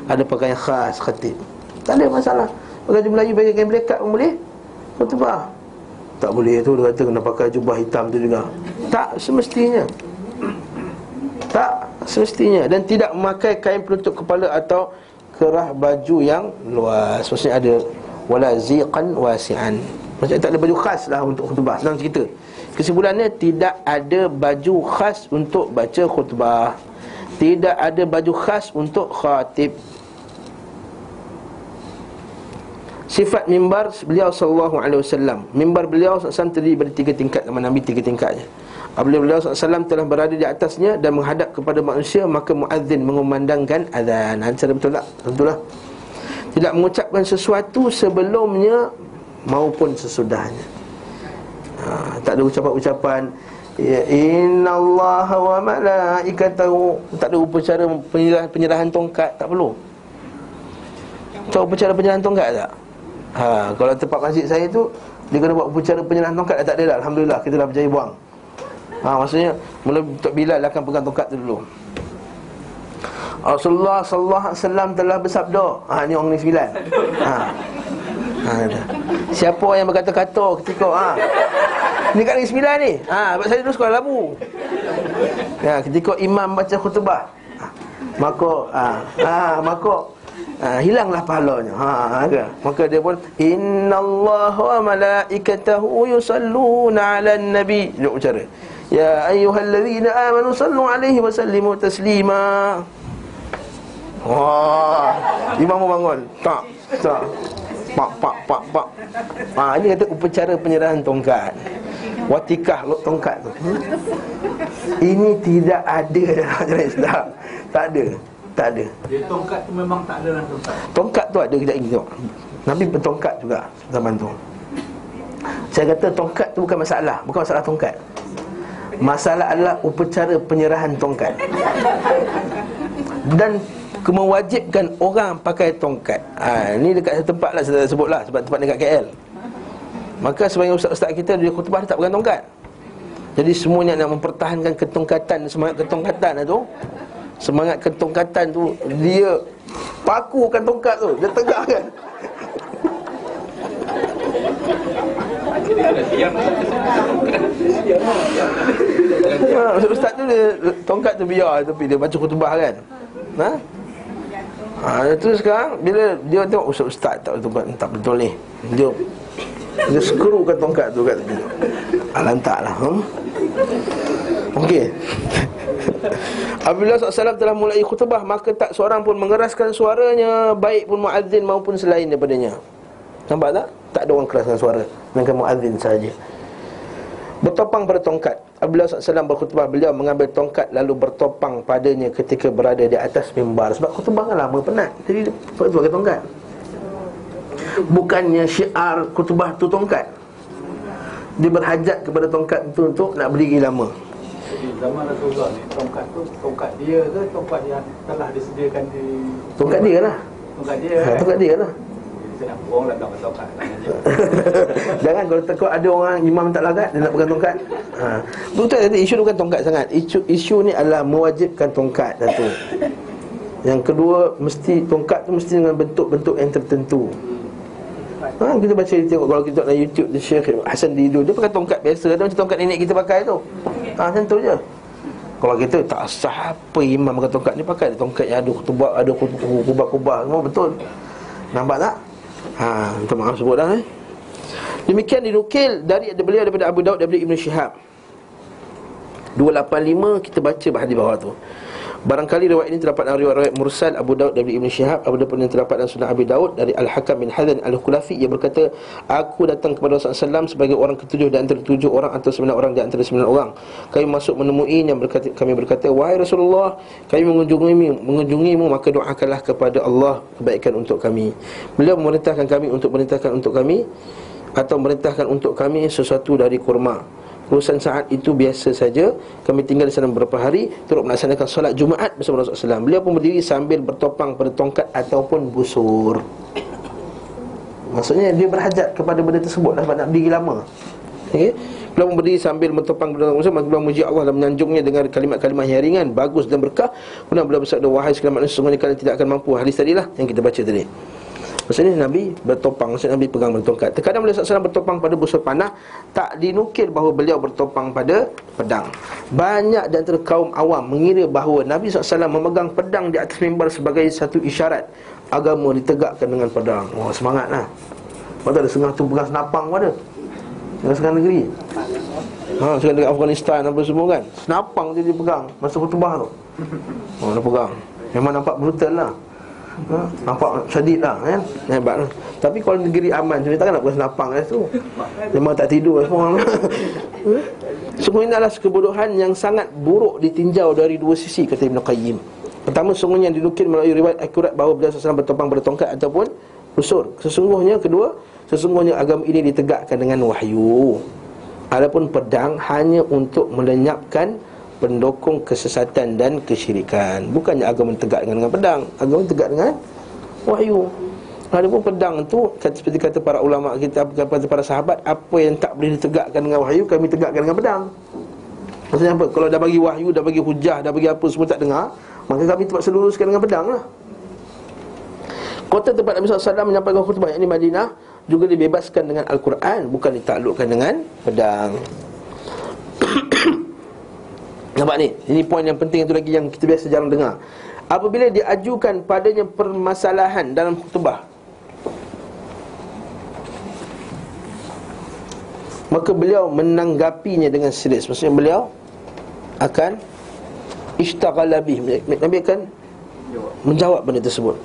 ada pakaian khas khatib. Tak ada masalah. Bagi Melayu bagi kain belekat pun boleh. Khutbah. Tak boleh tu dia kata kena pakai jubah hitam tu juga. Tak semestinya. Tak semestinya. Dan tidak memakai kain penutup kepala atau Kerah baju yang luas. Maksudnya ada Wala ziqan wasi'an. Maksudnya tak ada baju khas lah untuk khutbah. Senang cerita. Kesimpulannya tidak ada baju khas untuk baca khutbah Tidak ada baju khas untuk khatib Sifat mimbar beliau sallallahu alaihi wasallam. Mimbar beliau sallallahu terdiri dari tiga tingkat nama Nabi tiga tingkatnya. Apabila beliau sallallahu telah berada di atasnya dan menghadap kepada manusia maka muazzin mengumandangkan azan. Cara betul tak? Betullah. Tidak mengucapkan sesuatu sebelumnya maupun sesudahnya. Ha, tak ada ucapan-ucapan Ya inna Allah wa malaikatahu Tak ada upacara penyerahan, penyerahan tongkat Tak perlu Tahu upacara penyerahan tongkat tak? Ha, kalau tempat masjid saya tu Dia kena buat upacara penyerahan tongkat tak ada dah Alhamdulillah kita dah berjaya buang ha, Maksudnya Mula Tok Bilal akan pegang tongkat tu dulu Rasulullah sallallahu alaihi wasallam telah bersabda. Ha ni orang ni sembilan. Ha. Ha. Siapa yang berkata-kata ketika ha. Ni kat ni sembilan ni. Ha sebab saya dulu sekolah labu. Ya, ketika imam baca khutbah. Ha. Maka ha, ha maka ha, hilanglah pahalanya. Ha, ha maka dia pun innallaha wa malaikatahu yusalluna 'alan nabi. Dia ucara. Ya ayyuhallazina amanu sallu alaihi wa sallimu taslima. Wah, imam bangun. Tak, tak. Pak, pak, pak, pak. Ha, ini kata upacara penyerahan tongkat. Watikah lok tongkat tu. Hmm? Ini tidak ada dalam ajaran Islam. Tak ada. Tak ada. Dia tongkat tu memang tak ada dalam tongkat. Tongkat tu ada kejap lagi tengok. Nabi bertongkat juga zaman tu. Saya kata tongkat tu bukan masalah, bukan masalah tongkat. Masalah adalah upacara penyerahan tongkat. Dan mewajibkan orang pakai tongkat. Ha, ini dekat satu tempat lah saya sebut lah sebab tempat dekat KL. Maka sebagai ustaz-ustaz kita dia khutbah tak pegang tongkat. Jadi semuanya nak mempertahankan ketongkatan semangat ketongkatan itu semangat ketongkatan tu dia pakukan tongkat tu dia tegakkan. Ha, ustaz tu dia tongkat tu biar tapi dia baca khutbah kan. Ha? Ha, itu sekarang bila dia tengok ustaz ustaz tak betul tak betul ni. Dia dia skrukan tongkat tu kat tepi. Alantaklah. Hmm? Okey. Apabila SAW telah mulai khutbah Maka tak seorang pun mengeraskan suaranya Baik pun muazzin maupun selain daripadanya Nampak tak? Tak ada orang keraskan suara Melainkan muazzin sahaja Bertopang pada tongkat Apabila SAW berkhutbah Beliau mengambil tongkat Lalu bertopang padanya Ketika berada di atas mimbar. Sebab khutbah kan lama penat. Jadi dia pakai tongkat. Bukannya syiar khutbah tu tongkat. Dia berhajat kepada tongkat itu Untuk nak berdiri lama. Zaman Rasulullah ni tongkat tu tongkat dia ke tongkat yang telah disediakan di Tongkat dia lah. Tongkat dia. ha? Tongkat dia lah nak lah tak tongkat tangan dia. Jangan kalau takut ada orang imam tak lagat Dia nak pegang tongkat ha. Betul tadi isu bukan tongkat sangat Isu, isu ni adalah mewajibkan tongkat Satu Yang kedua Mesti tongkat tu mesti dengan bentuk-bentuk yang tertentu Ha, kita baca dia tengok kalau kita tengok YouTube dia Syekh Hasan Didu dia pakai tongkat biasa ada macam tongkat nenek kita pakai tu. Ha macam tu je. Kalau kita tak sah apa imam pakai tongkat ni pakai tongkat yang ada khutbah ada kubah-kubah semua betul. Nampak tak? Ha minta maaf sebut dah eh. Demikian dinukil dari beliau daripada Abu Daud daripada Ibn Shihab 285 kita baca hadis bawah tu Barangkali riwayat ini terdapat dalam riwayat Mursal Abu Daud dari Ibn Shihab. Abu Daud pun terdapat dalam Sunnah Abi Daud Dari Al-Hakam bin Hadan Al-Khulafi Ia berkata Aku datang kepada Rasulullah SAW Sebagai orang ketujuh di antara tujuh orang Atau sembilan orang di antara sembilan orang. Kami masuk menemui yang berkata, Kami berkata Wahai Rasulullah Kami mengunjungimu, mengunjungimu Maka doakanlah kepada Allah Kebaikan untuk kami Beliau memerintahkan kami Untuk memerintahkan untuk kami Atau memerintahkan untuk kami Sesuatu dari kurma Urusan saat itu biasa saja. Kami tinggal di sana beberapa hari Turut melaksanakan solat Jumaat bersama Rasulullah SAW Beliau pun berdiri sambil bertopang pada tongkat ataupun busur. Maksudnya dia berhajat kepada benda tersebut lah Sebab nak berdiri lama. Okay? Beliau pun berdiri sambil bertopang pada tongkat busur. Beliau memuji Allah dan menyanjungnya dengan kalimat-kalimat yang ringan Bagus dan berkah. Kemudian beliau bersabda Wahai segala manusia Sesungguhnya kalian tidak akan mampu. Hadis tadilah yang kita baca tadi Maksudnya Nabi bertopang Maksudnya Nabi pegang bertongkat. Terkadang beliau SAW bertopang pada busur panah Tak dinukil bahawa beliau bertopang pada pedang. Banyak di antara kaum awam mengira bahawa Nabi SAW memegang pedang di atas mimbar sebagai satu isyarat. Agama ditegakkan dengan pedang. Wah semangat lah Lepas ada setengah tu pegang senapang pun ada. Setengah-setengah negeri. Ha, sekarang dekat Afghanistan apa semua kan. Senapang dia pegang. Masa khutbah tu. Oh, dia pegang. Memang nampak brutal lah ha? Nampak syadid lah kan Hebat. Lah Tapi kalau negeri aman Kita takkan nak pegang senapang kat situ Memang tak tidur lah semua Sungguh ini adalah kebodohan yang sangat buruk ditinjau dari dua sisi Kata Ibn Qayyim. Pertama sungguhnya yang dinukil melalui riwayat akurat Bahawa beliau seseorang bertopang pada tongkat ataupun Usur. Sesungguhnya kedua Sesungguhnya agama ini ditegakkan dengan wahyu. Adapun pedang hanya untuk melenyapkan pendukung kesesatan dan kesyirikan. Bukannya agama tegak dengan, dengan pedang, agama tegak dengan wahyu. Adapun pedang tu kata seperti kata para ulama kita kata para sahabat apa yang tak boleh ditegakkan dengan wahyu kami tegakkan dengan pedang. Maksudnya apa? Kalau dah bagi wahyu, dah bagi hujah, dah bagi apa semua tak dengar, maka kami terpaksa luruskan dengan pedang lah. Kota tempat Nabi SAW menyampaikan khutbah yang di Madinah juga dibebaskan dengan Al-Quran bukan ditaklukkan dengan pedang. Nampak ni? Ini poin yang penting itu lagi yang kita biasa jarang dengar. Apabila diajukan padanya permasalahan dalam khutbah Maka beliau menanggapinya dengan serius Maksudnya beliau akan Ishtaghala bih Nabi akan menjawab benda tersebut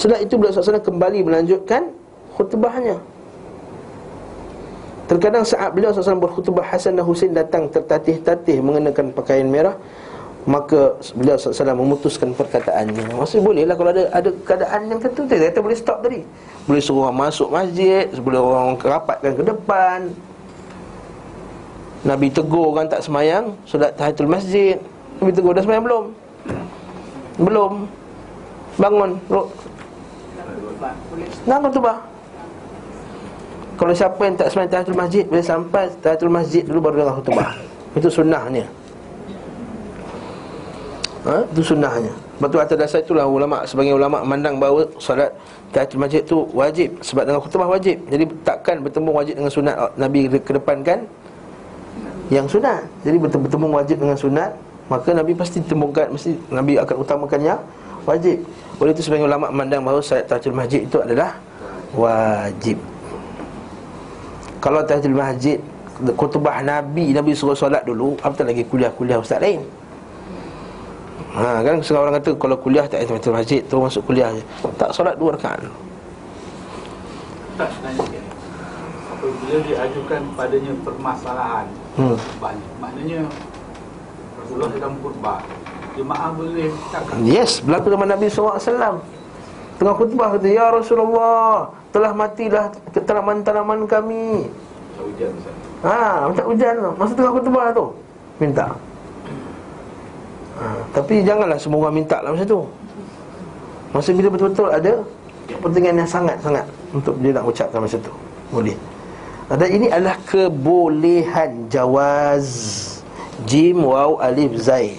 Setelah itu beliau SAW kembali melanjutkan khutbahnya Terkadang saat beliau SAW berkhutbah Hasan dan Husin datang tertatih-tatih mengenakan pakaian merah Maka beliau SAW memutuskan perkataannya. Maksudnya boleh lah kalau ada, ada keadaan yang tentu Kita kata boleh stop tadi. Boleh suruh orang masuk masjid Boleh orang kerapatkan ke depan. Nabi tegur orang tak semayang Solat tahatul masjid. Nabi tegur dah semayang belum? Belum. Bangun Bangun tu Kalau siapa yang tak semayang tahatul masjid Bila sampai tahatul masjid dulu baru dengar khutbah. Itu sunnahnya. Ha? Itu sunnahnya. Sebab atas dasar itulah ulama' Sebagai ulama' memandang bahawa Salat tahatul masjid tu wajib. Sebab dengan khutbah wajib. Jadi takkan bertemu wajib dengan sunat Nabi kedepankan yang sunat. Jadi bertemu wajib dengan sunat Maka Nabi pasti temukan Mesti Nabi akan utamakan yang wajib. Oleh itu sebagian ulama' memandang bahawa Salat tahajud masjid itu adalah Wajib Kalau tahajud masjid Kutubah Nabi Nabi suruh solat dulu Apatah lagi kuliah-kuliah ustaz lain Ha kan sekarang orang kata kalau kuliah tak tahajud masjid tu masuk kuliah je. Tak solat dua rakaat. Tak nanya kan. Apabila diajukan padanya permasalahan Hmm. banyak. Maknanya Rasulullah dalam khutbah jemaah boleh cakap Yes, berlaku zaman Nabi SAW Tengah khutbah kata Ya Rasulullah Telah matilah tanaman-tanaman kami. Tak hujan. Ha, minta hujan tu. Masa tengah khutbah tu Minta. Ha, Tapi janganlah semua orang minta lah masa tu. Masa bila betul-betul ada Kepentingan yang sangat-sangat Untuk dia nak ucapkan masa tu. Boleh. Dan ini adalah kebolehan. Jawaz Jim, waw, alif, zai.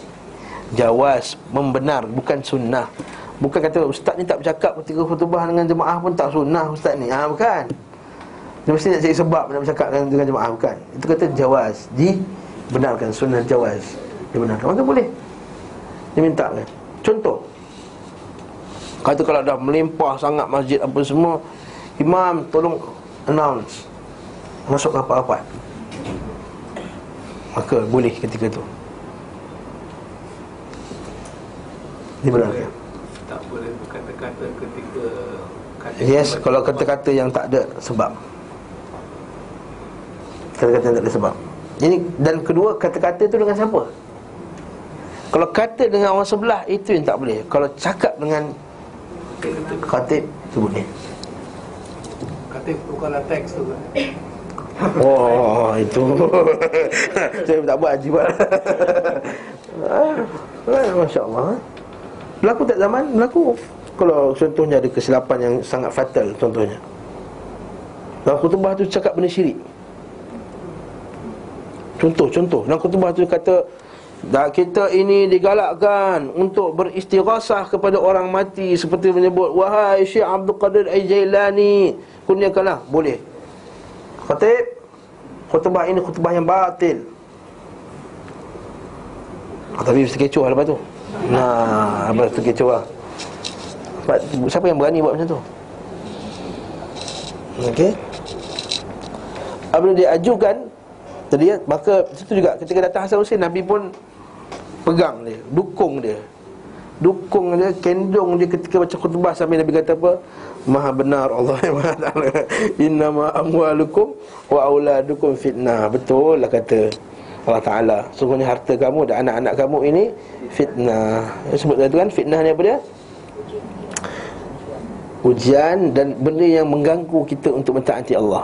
Jawaz Membenar, bukan sunnah Bukan kata ustaz ni tak bercakap ketika khutbah dengan jemaah pun tak sunnah ustaz ni. Ha, Bukan. Dia mesti nak cari sebab nak bercakap dengan, dengan jemaah Bukan. Itu kata jawaz. Dibenarkan sunnah jawaz Dibenarkan. Maka boleh. Dia minta kan. Contoh. Kata kalau dah melimpah sangat masjid apa semua Imam tolong announce. Masuk rapat-rapat Maka boleh ketika tu. Dibenarkan berkata-kata ketika kata Yes, kalau kata-kata yang tak ada sebab. Kata-kata yang tak ada sebab. Ini Dan kedua, kata-kata tu dengan siapa? Kalau kata dengan orang sebelah, itu yang tak boleh. Kalau cakap dengan khatib, itu boleh. Kata bukanlah teks tu kan? Oh, itu. Saya tak buat haji buat. Ah, Masya Allah Berlaku tak zaman? Berlaku Kalau contohnya ada kesilapan yang sangat fatal Contohnya. Dalam khutbah tu cakap benda syirik. Contoh, contoh. Dalam khutbah tu kata Dah kita ini digalakkan untuk beristighasah kepada orang mati seperti menyebut wahai Syekh Abdul Qadir Al-Jailani kurniakanlah boleh. Khatib Khutbah ini khutbah yang batil. Tapi mesti kecoh lepas tu. Nah, lepas tu kecoh lah Siapa yang berani buat macam tu? Okey. Apabila dia ajukan Tadi ya, maka situ juga ketika datang Hasan Hussein Nabi pun pegang dia, dukung dia. Dukung dia, kendong dia ketika baca khutbah Sampai Nabi kata apa? Maha benar Allah yang maha ta'ala. Innama amwalukum wa auladukum fitnah. Betul lah kata Allah Ta'ala. Sungguhnya harta kamu dan anak-anak kamu ini Fitnah. Sebut tadi kan fitnah ni apa dia? Ujian dan benda yang mengganggu kita untuk mentaati Allah.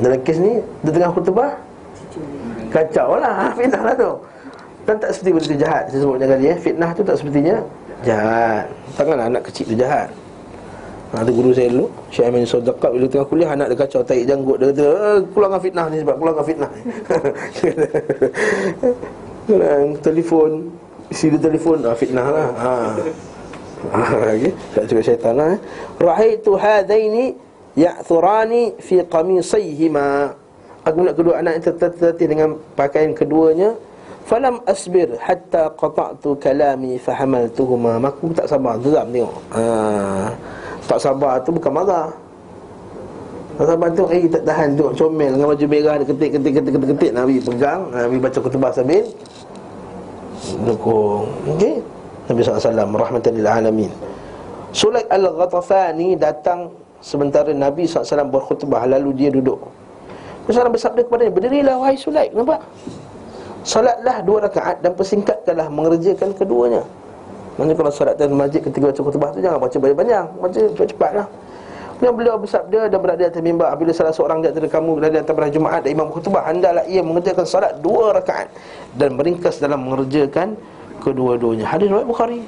Dalam kes ni Dia tengah khutbah Kacau lah Fitnah lah tu. Dan tak seperti benda jahat Saya sebut kali ya Fitnah tu tak sepertinya Jahat. Takkanlah anak kecil tu jahat. Ha, tu guru saya dulu Syekh Amin Sodakat Bila tengah kuliah Anak dia kacau Tarik janggut Dia kata eh, Keluarkan fitnah ni Sebab keluarkan fitnah. Telefon Isi dia telefon ah, Fitnah lah. Ha. okay. Tak cukup syaitan lah eh. Rahaitu hadaini Ya'thurani Fi qamisayhima Aku melihat kedua anak yang tertatih dengan pakaian keduanya. Falam asbir hatta qata'tu kalami fahamaltuhuma. Aku tak sabar. Geram tengok. Ha. Tak sabar tu bukan marah. Tak sabar tu Eh tak tahan. Tu Comel dengan baju merah Dia ketik ketik ketik ketik ketik. Nabi pegang. Nabi baca kutubah sambil Dukung. Okey Nabi SAW Rahmatan lil alamin Sulaik al-Ghatafani datang Sementara Nabi SAW berkhutbah Lalu dia duduk Rasulullah bersabda kepadanya Berdirilah wahai Sulaik Nampak? Salatlah dua rakaat Dan persingkatkanlah mengerjakan keduanya Maksudnya kalau solat dalam masjid ketika baca khutbah tu jangan baca banyak-banyak, baca cepat-cepat lah. Kemudian beliau bersabda dan berada di atas mimbar Apabila salah seorang di antara kamu berada di atas pada Jumaat Dan imam khutbah Hendaklah ia mengerjakan salat dua rakaat Dan meringkas dalam mengerjakan kedua-duanya Hadis riwayat Bukhari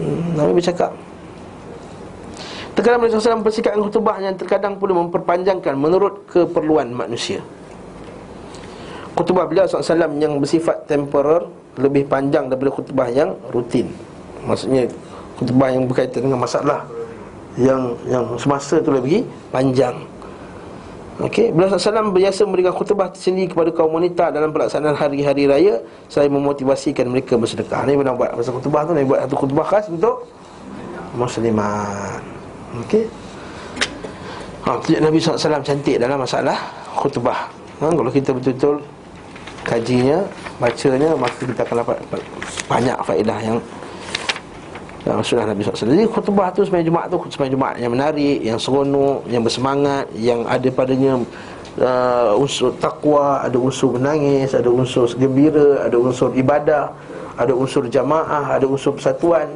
hmm, Nabi bercakap Terkadang Nabi SAW mempersikapkan khutbah yang terkadang perlu memperpanjangkan menurut keperluan manusia Khutbah beliau SAW yang bersifat temporer lebih panjang daripada khutbah yang rutin. Maksudnya khutbah yang berkaitan dengan masalah yang yang semasa tu lebih panjang. Okey, beliau SAW biasa memberikan khutbah tersendiri kepada kaum wanita dalam pelaksanaan hari-hari raya saya memotivasikan mereka bersedekah. Ini pernah buat masa khutbah tu, Nabi buat satu khutbah khas untuk muslimat. Okey. Ha, Nabi SAW cantik dalam masalah khutbah. Ha, kalau kita betul-betul kajinya, bacanya maka kita akan dapat banyak faedah yang yang sudah Nabi SAW Jadi khutbah tu sepanjang Jumaat tu Sepanjang Jumaat yang menarik, yang seronok Yang bersemangat, yang ada padanya uh, Unsur takwa Ada unsur menangis, ada unsur gembira Ada unsur ibadah Ada unsur jamaah, ada unsur persatuan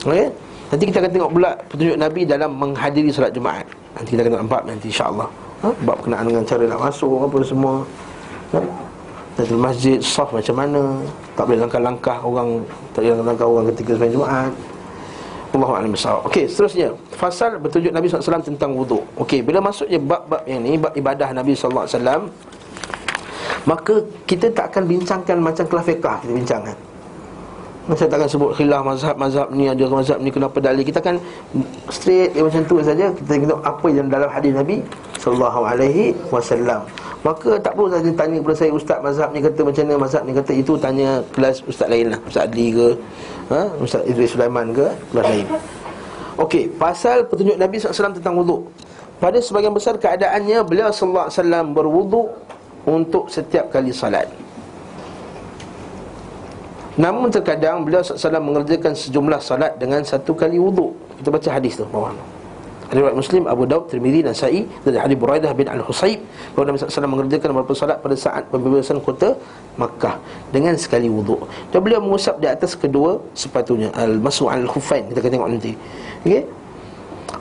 okay? Nanti kita akan tengok pula petunjuk Nabi dalam menghadiri salat Jumaat Nanti kita akan tengok empat nanti insyaAllah ha? Bab kenaan dengan cara nak masuk apa semua ha? Datul masjid, saf macam mana? Tak boleh langkah-langkah orang Tak boleh langkah-langkah orang ketika sembahyang Jumaat. Allah Alam Besar Okey, seterusnya. Fasal bertunjuk Nabi SAW tentang wuduk Okey, bila masuknya bab-bab yang ni Bab ibadah Nabi SAW Maka kita tak akan bincangkan macam kelas fiqah Kita bincangkan Saya takkan sebut khilaf mazhab-mazhab ni Ada mazhab ni kenapa dalil. Kita akan straight dia macam tu saja. Kita tengok apa yang dalam hadis Nabi SAW Maka tak perlu saja tanya kepada saya Ustaz mazhab ni kata macam mana? Mazhab ni kata itu tanya kelas Ustaz lain lah. Ustaz Adli ke ha? Ustaz Idris Sulaiman ke Kelas lain. Okey, pasal petunjuk Nabi SAW tentang wuduk Pada sebagian besar keadaannya Beliau SAW berwuduk Untuk setiap kali salat Namun terkadang beliau SAW mengerjakan sejumlah salat Dengan satu kali wuduk Kita baca hadis tu bawah Riwayat Muslim, Abu Daud, Tirmizi dan Sa'i dari hadis Buraidah bin Al-Husayb bahawa Nabi SAW mengerjakan beberapa salat pada saat pembebasan kota Makkah dengan sekali wuduk. Dan beliau mengusap di atas kedua sepatunya al-masu' al-khuffain. Kita akan tengok nanti. Okey.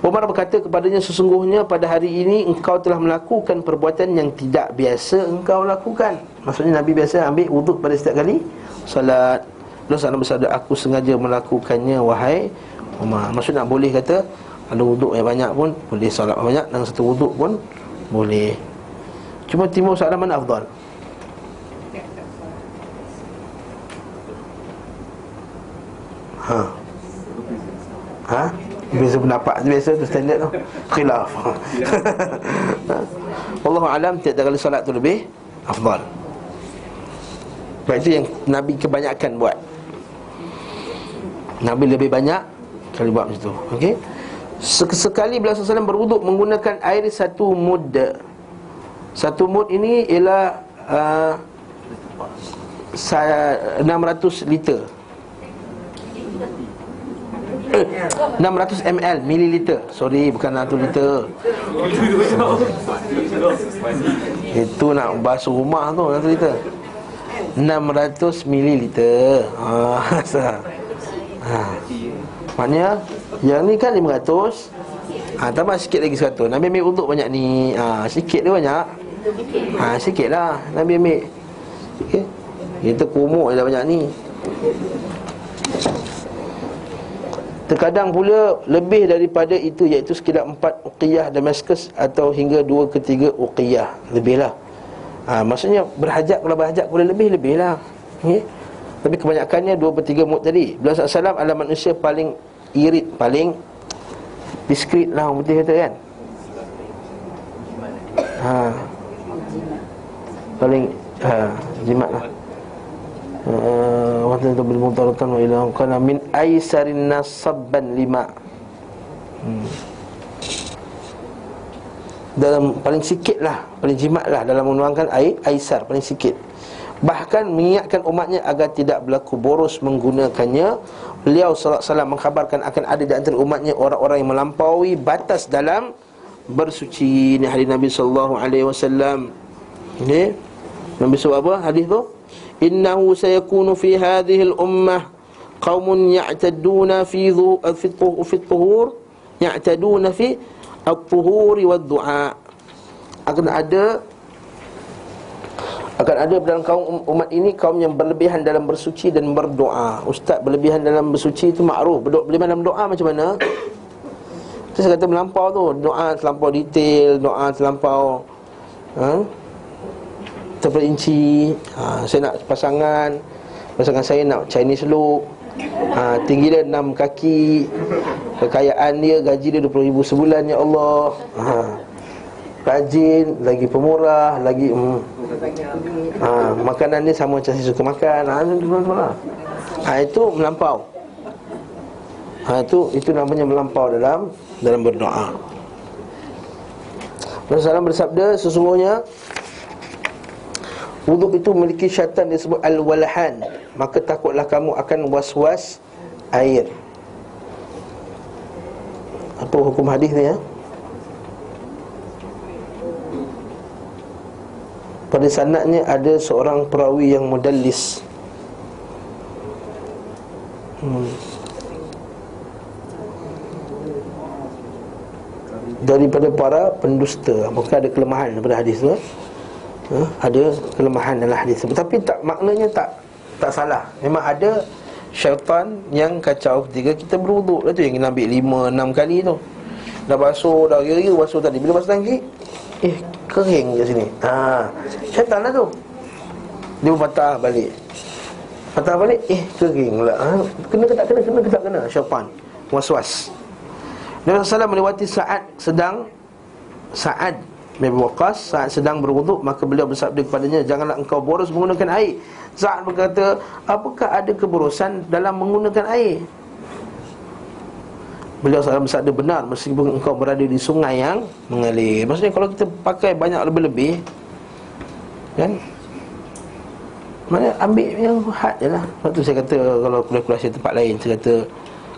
Umar berkata kepadanya sesungguhnya pada hari ini engkau telah melakukan perbuatan yang tidak biasa engkau lakukan. Maksudnya Nabi biasa ambil wuduk pada setiap kali salat. Lalu sana bersabda aku sengaja melakukannya wahai Umar. Maksudnya boleh kata ada wuduk yang banyak pun Boleh salat banyak. Dan satu wuduk pun Boleh. Cuma timur soalan mana afdal? Ha. Ha? Biasa pendapat Biasa tu standard tu. Khilaf. Allah Alam Tiada kali salat tu lebih Afdal. Sebab itu yang Nabi kebanyakan buat. Nabi lebih banyak Kali buat macam tu. Okey Sekali beliau SAW berwuduk menggunakan air satu mud. Satu mud ini ialah uh, 600 liter. Eh, 600 ml mililiter. Sorry bukan 1 liter. Itu nak basuh rumah tu 1 liter. 600 mililiter. Ah, ha. Maknanya yang ni kan 500 Ha, tambah sikit lagi seratus. Nabi ambil untuk banyak ni ha, Sikit dia banyak. Ha, sikit lah. Nabi ambil okay. Kita kumuk je banyak ni. Terkadang pula lebih daripada itu Iaitu sekitar empat uqiyah Damaskus Atau hingga dua ketiga uqiyah. Lebih lah. Ha, Maksudnya berhajat kalau berhajat boleh lebih-lebih lah. Okay? Tapi kebanyakannya dua per tiga mut tadi. Beliau SAW adalah manusia paling irit Paling diskret lah orang putih kata kan ha. Paling ha, jimat lah Waktu itu bil mutaratan wa ila kana min aisarin nasabban lima. Hmm. Dalam paling sikit lah Paling jimat lah dalam menuangkan air Aisar paling sikit Bahkan mengingatkan umatnya agar tidak berlaku boros menggunakannya. Beliau SAW mengkhabarkan akan ada di antara umatnya Orang-orang yang melampaui batas dalam bersuci. Ini hadis Nabi SAW Ini Nabi SAW apa hadis tu? innahu sayakunu fi hadhihi al-ummah qaumun ya'taduna fi dhu fi fi tuhur ya'taduna fi at-tuhur wa du'a akan ada akan ada dalam kaum umat ini kaum yang berlebihan dalam bersuci dan berdoa. Ustaz berlebihan dalam bersuci itu makruf. Berlebihan dalam doa macam mana? Saya kata melampau tu, doa terlampau detail, doa terlampau ha? terperinci ha, Saya nak pasangan Pasangan saya nak Chinese look ha, Tinggi dia 6 kaki Kekayaan dia Gaji dia RM20,000 sebulan Ya Allah ha, Rajin Lagi pemurah Lagi hmm, ha, Makanan dia sama macam saya suka makan. Ha, ha, Itu melampau. Ha, Itu itu namanya melampau dalam Dalam berdoa. Rasulullah bersabda Sesungguhnya Wuduk itu memiliki syaitan disebut Al-Walahan. Maka takutlah kamu akan was-was air. Apa hukum hadis ni ya? Pada sanatnya ada seorang perawi yang mudallis. Hmm. Daripada para pendusta Maka ada kelemahan daripada hadis tu ha, ada kelemahan dalam hadis tetapi tak maknanya tak tak salah. Memang ada syaitan yang kacau ketika kita berwuduk. Lah tu yang kita ambil lima enam kali tu. Dah basuh dah kira basuh tadi. Bila basuh lagi eh kering kat sini. Ha. Syaitan lah tu. Dia patah balik. Patah balik eh kering pula. Ha? kena ke tak kena? Kena ke tak kena? Syaitan. Was-was. Nabi SAW melewati saat sedang Saat Nabi Waqas saat sedang berwuduk maka beliau bersabda kepadanya janganlah engkau boros menggunakan air. Sa'ad berkata, apakah ada keborosan dalam menggunakan air? Beliau SAW bersabda benar meskipun engkau berada di sungai yang mengalir. Maksudnya kalau kita pakai banyak lebih-lebih kan? Mana ambil yang had je lah. Sebab tu saya kata kalau kuliah-kuliah tempat lain Saya kata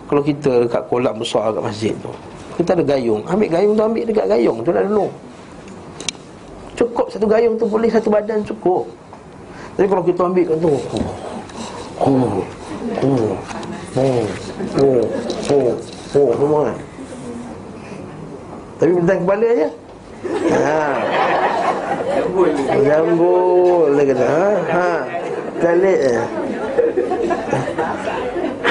kalau kita dekat kolam besar kat masjid tu Kita ada gayung. Ambil gayung tu ambil dekat gayung. Tu lah dulu Cukup satu gayung tu boleh satu badan cukup. Tapi kalau kita ambil kat tu Oh Oh Oh Oh Oh Oh Semua kan? Tapi bentang kepala je. Ha. Jambul Dia kata Ha Ha. Kalik je.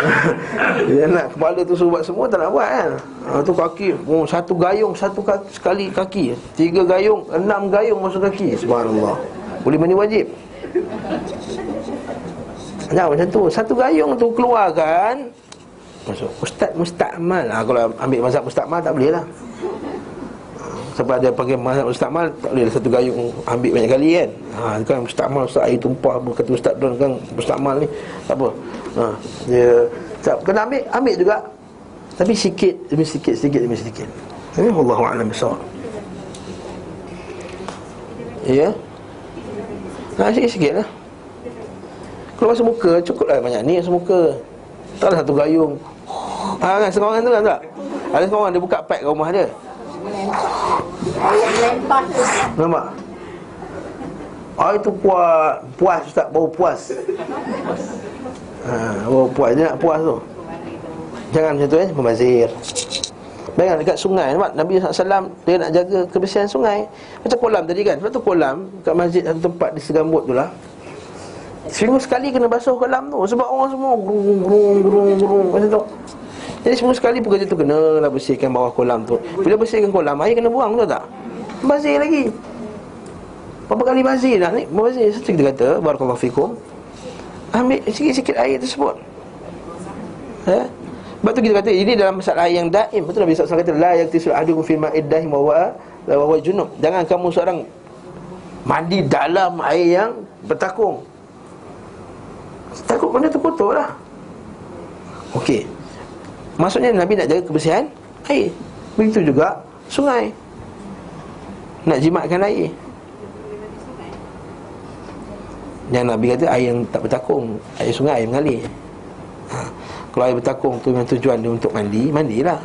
Dia nak kepala tu suruh buat semua tak nak buat kan? Ha, tu kaki. Oh, satu gayung satu kaki, sekali kaki. Tiga gayung enam gayung masuk kaki. Subhanallah. Boleh mandi wajib. Nah macam tu. Satu gayung tu keluarkan Masuk. Ustaz Mustakmal ha, Kalau ambil mazhab Mustakmal tak boleh lah. Sebab ada panggil mazhab Mustakmal Tak boleh lah. Satu gayung Ambil banyak kali kan? Ha, kan Mustakmal Ustaz air tumpah Kata Ustaz Don kan? Mustakmal ni apa. Ha, Dia tak, Kena ambil, ambil juga. Tapi sikit demi sikit, sikit demi sikit. Eh, Allah Alam besar Ya? Nah, sikit-sikit lah. Kalau basuh muka, cukup lah banyak ni basuh muka Taklah satu gayung Ha kan, sekarang tu kan tak? Ada seorang dia buka pack kat rumah dia Nampak? Ah itu puas, puas Ustaz, bau puas Ha, oh puas dia nak puas tu. Jangan macam tu eh, membazir. Bayangkan dekat sungai nampak Nabi SAW dia nak jaga kebersihan sungai Macam kolam tadi kan Sebab tu kolam kat masjid satu tempat di Segambut tu lah Seminggu sekali kena basuh kolam tu. Sebab orang semua gerung gerung gerung gerung macam tu. Jadi seminggu sekali pekerja tu kena lah bersihkan bawah kolam tu. Bila bersihkan kolam air kena buang tu tak? Bazir lagi. Berapa kali bazir dah ni? Bazir Satu kita kata Barakallahu fikum. Ambil sikit-sikit air tersebut. Ya sebab tu kita kata ini dalam masalah air yang daim. Betul Nabi SAW kata La yaktisul adukum fil ma'iddahim wa wa wa junub. Jangan kamu seorang Mandi dalam air yang bertakung Takut benda tu kotor lah. Okey. Maksudnya Nabi nak jaga kebersihan? Air. Begitu juga sungai. Nak jimatkan air. Yang Nabi kata air yang tak bertakung. Air sungai, air mengalir. Ha. Kalau air bertakung tu dengan tujuan dia untuk mandi Mandilah.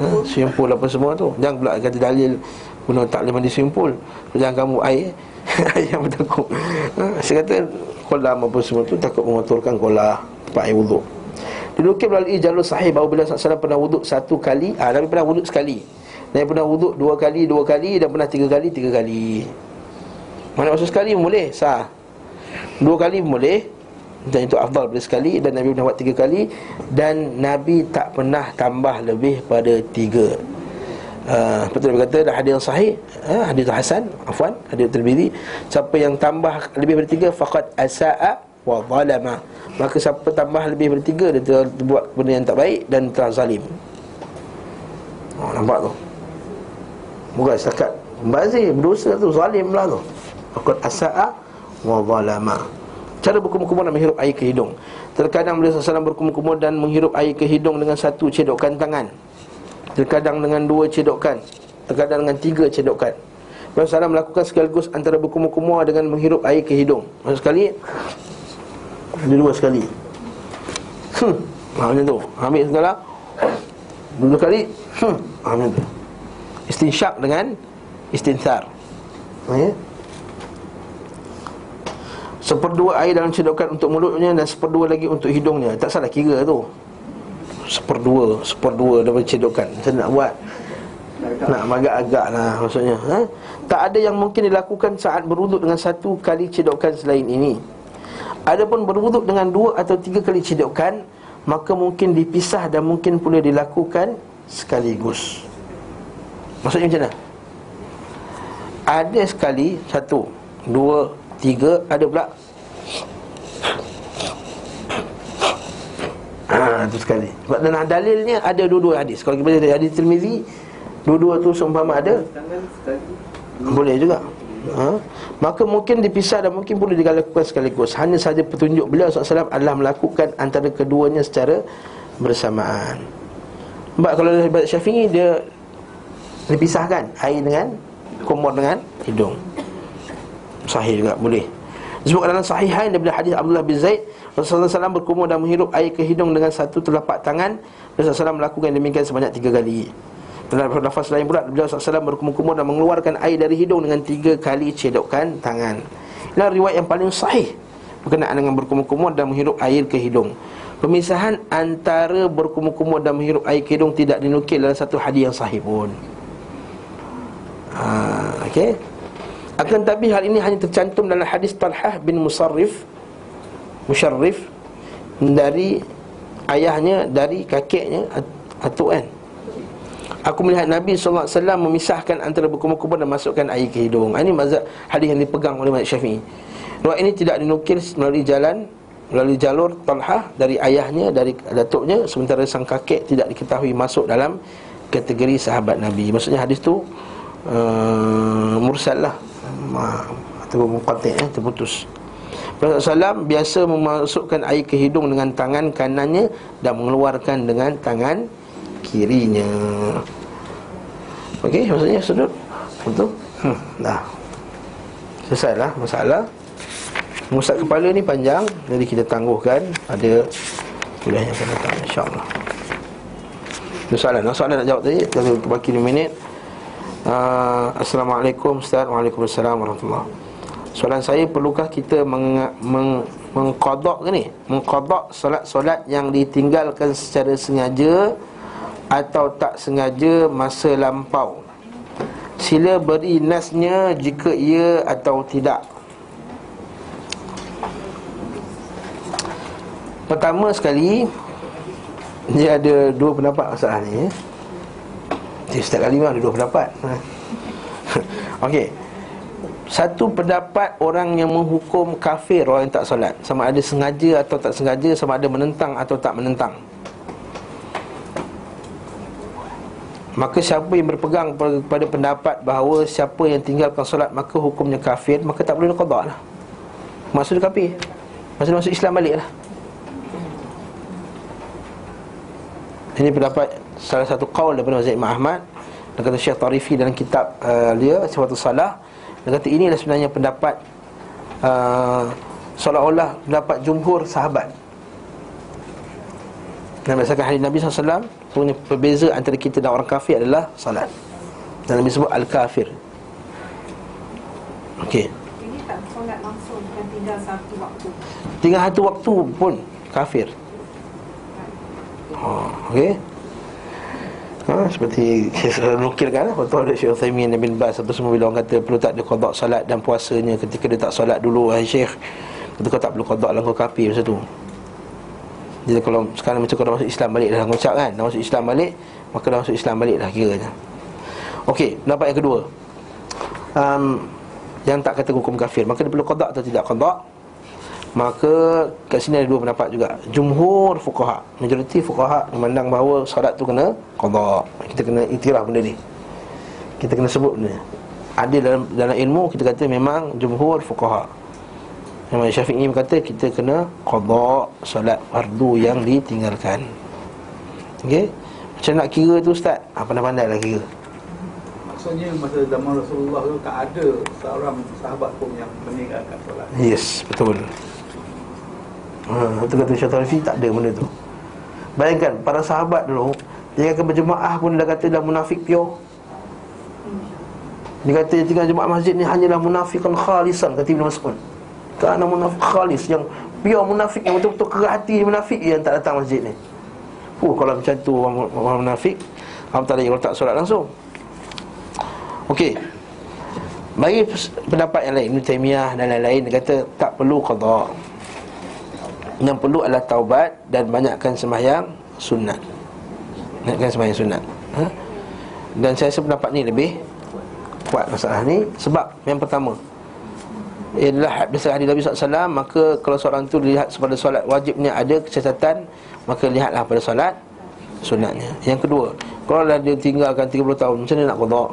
Ha. Pool apa semua tu. Jangan pula kata dalil Guna tak boleh mandi pool. Jangan kamu Air yang bertakung ha. Saya kata Kolam apa semua tu Takut mengotorkan kolam Tempat air wuduk. Dilukir melalui jalur sahih Bahawa bila SAW pernah wuduk satu kali. Ah, Nabi pernah wuduk sekali. Nabi pernah wuduk dua kali, dua kali Dan pernah tiga kali, tiga kali. Mana maksud sekali boleh? Sah. Dua kali boleh. Dan itu afdal bila sekali Dan Nabi pernah buat tiga kali. Dan Nabi tak pernah tambah lebih pada tiga Uh, betul Nabi kata dah hadis yang sahih. Uh, hadis Hasan afwan hadis Tirmizi. Siapa yang tambah lebih dari tiga faqad asaa wa zalama. Maka siapa tambah lebih dari tiga dia telah buat benda yang tak baik dan telah zalim. Oh, nampak tu? Bukan setakat bazir berdosa tu zalim lah tu. Faqad asaa wa zalama. Cara berkumur-kumur dan menghirup air ke hidung. Terkadang beliau SAW berkumur-kumur dan menghirup air ke hidung dengan satu cedokan tangan Terkadang dengan dua cedokan. Terkadang dengan tiga cedokan. Rasulullah SAW melakukan sekaligus antara berkumur-kumur dengan menghirup air ke hidung. Maksud sekali? Ada dua sekali. Hmm, ha, macam tu? Ambil segala. Dua kali Hmm, ha, macam tu? Istinsyak dengan Istinthar Ya? Seperdua air dalam cedokan untuk mulutnya Dan seperdua lagi untuk hidungnya. Tak salah kira tu Seperdua Seperdua daripada cedokan Macam nak buat Nak agak-agak lah maksudnya ha? Tak ada yang mungkin dilakukan saat berwuduk dengan satu kali cedokan selain ini Adapun berwuduk dengan dua atau tiga kali cedokan Maka mungkin dipisah dan mungkin pula dilakukan sekaligus Maksudnya macam mana? Ada sekali Satu Dua Tiga Ada pula Ha, itu sekali. Sebab dalam dalilnya ada dua-dua hadis. Kalau kita baca hadis Tirmizi Dua-dua tu seumpama ada. Boleh juga. Ha? Maka mungkin dipisah dan mungkin boleh dilakukan sekaligus. Hanya saja petunjuk beliau SAW adalah melakukan antara keduanya secara bersamaan. Sebab kalau dari ibadat syafi'i dia Dipisahkan air dengan Kumur dengan hidung. Sahih juga boleh. Disebutkan dalam sahihain daripada hadis Abdullah bin Zaid Rasulullah SAW berkumur dan menghirup air ke hidung dengan satu telapak tangan. Rasulullah SAW melakukan demikian sebanyak tiga kali. Dalam lafaz lain pula Beliau SAW berkumur-kumur dan mengeluarkan air dari hidung dengan tiga kali cedokkan tangan. Inilah riwayat yang paling sahih Berkenaan dengan berkumur-kumur dan menghirup air ke hidung. Pemisahan antara berkumur-kumur dan menghirup air ke hidung Tidak dinukil dalam satu hadis yang sahih pun. Ha, Okay akan tapi hal ini hanya tercantum dalam hadis Talhah bin Musarrif Musarrif Dari ayahnya Dari kakeknya Atuk kan Aku melihat Nabi SAW memisahkan antara berkumur-kumur dan masukkan air ke hidung. Ini mazhab hadis yang dipegang oleh Malik Syafi'i. Ruat ini tidak dinukil melalui jalan Melalui jalur Talhah dari ayahnya, dari datuknya Sementara sang kakek tidak diketahui masuk dalam kategori sahabat Nabi. Maksudnya hadis tu uh, Mursal lah ataupun muqatik eh, terputus Rasulullah SAW biasa memasukkan air ke hidung dengan tangan kanannya dan mengeluarkan dengan tangan kirinya. Okey, maksudnya sudut betul? Hmm, dah. Selesailah masalah. Musat kepala ni panjang Jadi kita tangguhkan Ada kuliah yang akan datang InsyaAllah Itu soalan Soalan nak jawab tadi Kita bagi 2 minit Uh, Assalamualaikum Ustaz Waalaikumsalam Warahmatullahi Soalan saya Perlukah kita meng, meng, Mengkodok ke ni? Mengkodok solat-solat Yang ditinggalkan secara sengaja atau tak sengaja masa lampau? Sila beri nasnya jika ia atau tidak. Pertama sekali Dia ada dua pendapat masalah ni. Setiap kali memang ada dua pendapat. Okey satu pendapat orang yang menghukum kafir orang yang tak solat. Sama ada sengaja atau tak sengaja Sama ada menentang atau tak menentang. Maka siapa yang berpegang pada pendapat bahawa Siapa yang tinggalkan solat maka hukumnya kafir Maka tak boleh dikodok lah. Maksud kafir. Maksud masuk Islam balik lah Ini pendapat salah satu kaul daripada Imam Ahmad. Dan kata Syekh Tarifi dalam kitab uh, dia Sifatul Salah dia kata inilah sebenarnya pendapat uh, Seolah-olah pendapat jumhur sahabat. Dan berdasarkan hadis Nabi SAW Punya perbeza antara kita dan orang kafir adalah salat. Dan Nabi sebut Al-Kafir. Okey. Ini tak solat langsung Bukan tinggal satu waktu. Tinggal satu waktu pun kafir. Oh, Okey Ha, seperti saya nukilkan Waktu ada Syekh Uthaymin bin Bas Apa semua bila orang kata Perlu tak ada kodok salat dan puasanya Ketika dia tak salat dulu Wahai Syekh Kata kau tak perlu kodok lah Kau kafir macam tu. Jadi kalau sekarang macam kau dah masuk Islam balik Dah ngucap kan Dah masuk Islam balik Maka dah masuk Islam balik lah kiranya. Okey Pendapat yang kedua. Um, Yang tak kata hukum kafir Maka dia perlu kodok atau tidak kodok Maka kat sini ada dua pendapat juga. Jumhur fuqaha. Majoriti fuqaha memandang bahawa solat tu kena qada Kita kena itiraf benda ni. Kita kena sebut benda ni. Ada dalam, dalam ilmu kita kata memang jumhur fuqaha. Imam Syafi'i berkata kita kena qada solat fardu yang ditinggalkan. Okey? Macam nak kira tu ustaz? Ah, pandai-pandai lah kira. Maksudnya masa zaman Rasulullah tu tak ada seorang sahabat pun yang meninggalkan solat. Yes, betul Ha, itu kata Syaitan Tarifi tak ada benda tu. Bayangkan para sahabat dulu Dia akan berjemaah pun dah kata dah munafik pure. Dia kata tinggal jemaah masjid ni hanyalah munafikan khalisan Kata Ibn Mas'ud. Kerana munafik khalis yang pure munafik Yang betul-betul kerah hati munafik yang tak datang masjid ni. Uh, kalau macam tu orang, orang munafik Allah tak ada yang tak solat langsung. Okey. Bagi pendapat yang lain Ibn Taymiyah dan lain-lain Dia kata tak perlu qadha yang perlu adalah taubat dan banyakkan sembahyang sunat. Banyakkan sembahyang sunat. Ha? Dan saya rasa pendapat ni lebih kuat masalah ni sebab yang pertama ialah biasa hadis Nabi SAW maka kalau seorang tu lihat pada solat wajibnya ada kecacatan maka lihatlah pada solat sunatnya. Yang kedua, kalau dia tinggalkan 30 tahun macam mana nak qada?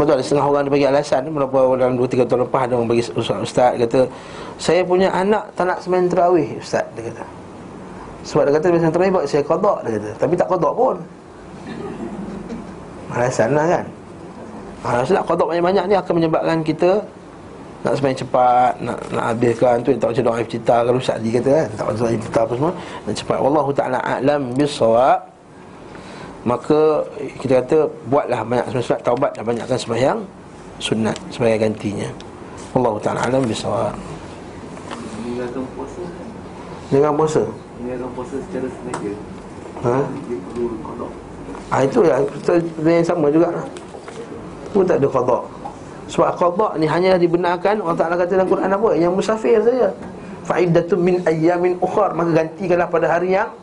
Betul ada setengah orang dia bagi alasan Berapa dalam 2-3 tahun lepas Ada orang bagi ustaz, ustaz kata Saya punya anak tak nak semain terawih Ustaz dia kata. Sebab dia kata Semain terawih buat saya kodok dia kata. Tapi tak kodok pun. Alasan lah kan. Alasan nak kodok banyak-banyak ni Akan menyebabkan kita Nak semain cepat Nak nak habiskan tu Tak macam doa cita Kalau Ustaz dia kata kan. Tak macam cita apa semua. Nak cepat. Wallahu ta'ala a'lam bisawab Maka kita kata buatlah banyak sunat taubat dan banyakkan sembahyang sunat sebagai gantinya. Allah Taala alam bisawab. Meninggalkan puasa Dengan puasa. Meninggalkan puasa secara sengaja Ha? Dia perlu kodok Ah itu ya kita yang sama juga. Pun tak ada qada. Sebab qada ni hanya dibenarkan Allah Taala kata dalam Quran apa? Yang musafir saja. Faidatun min ayyamin ukhra maka gantikanlah pada hari yang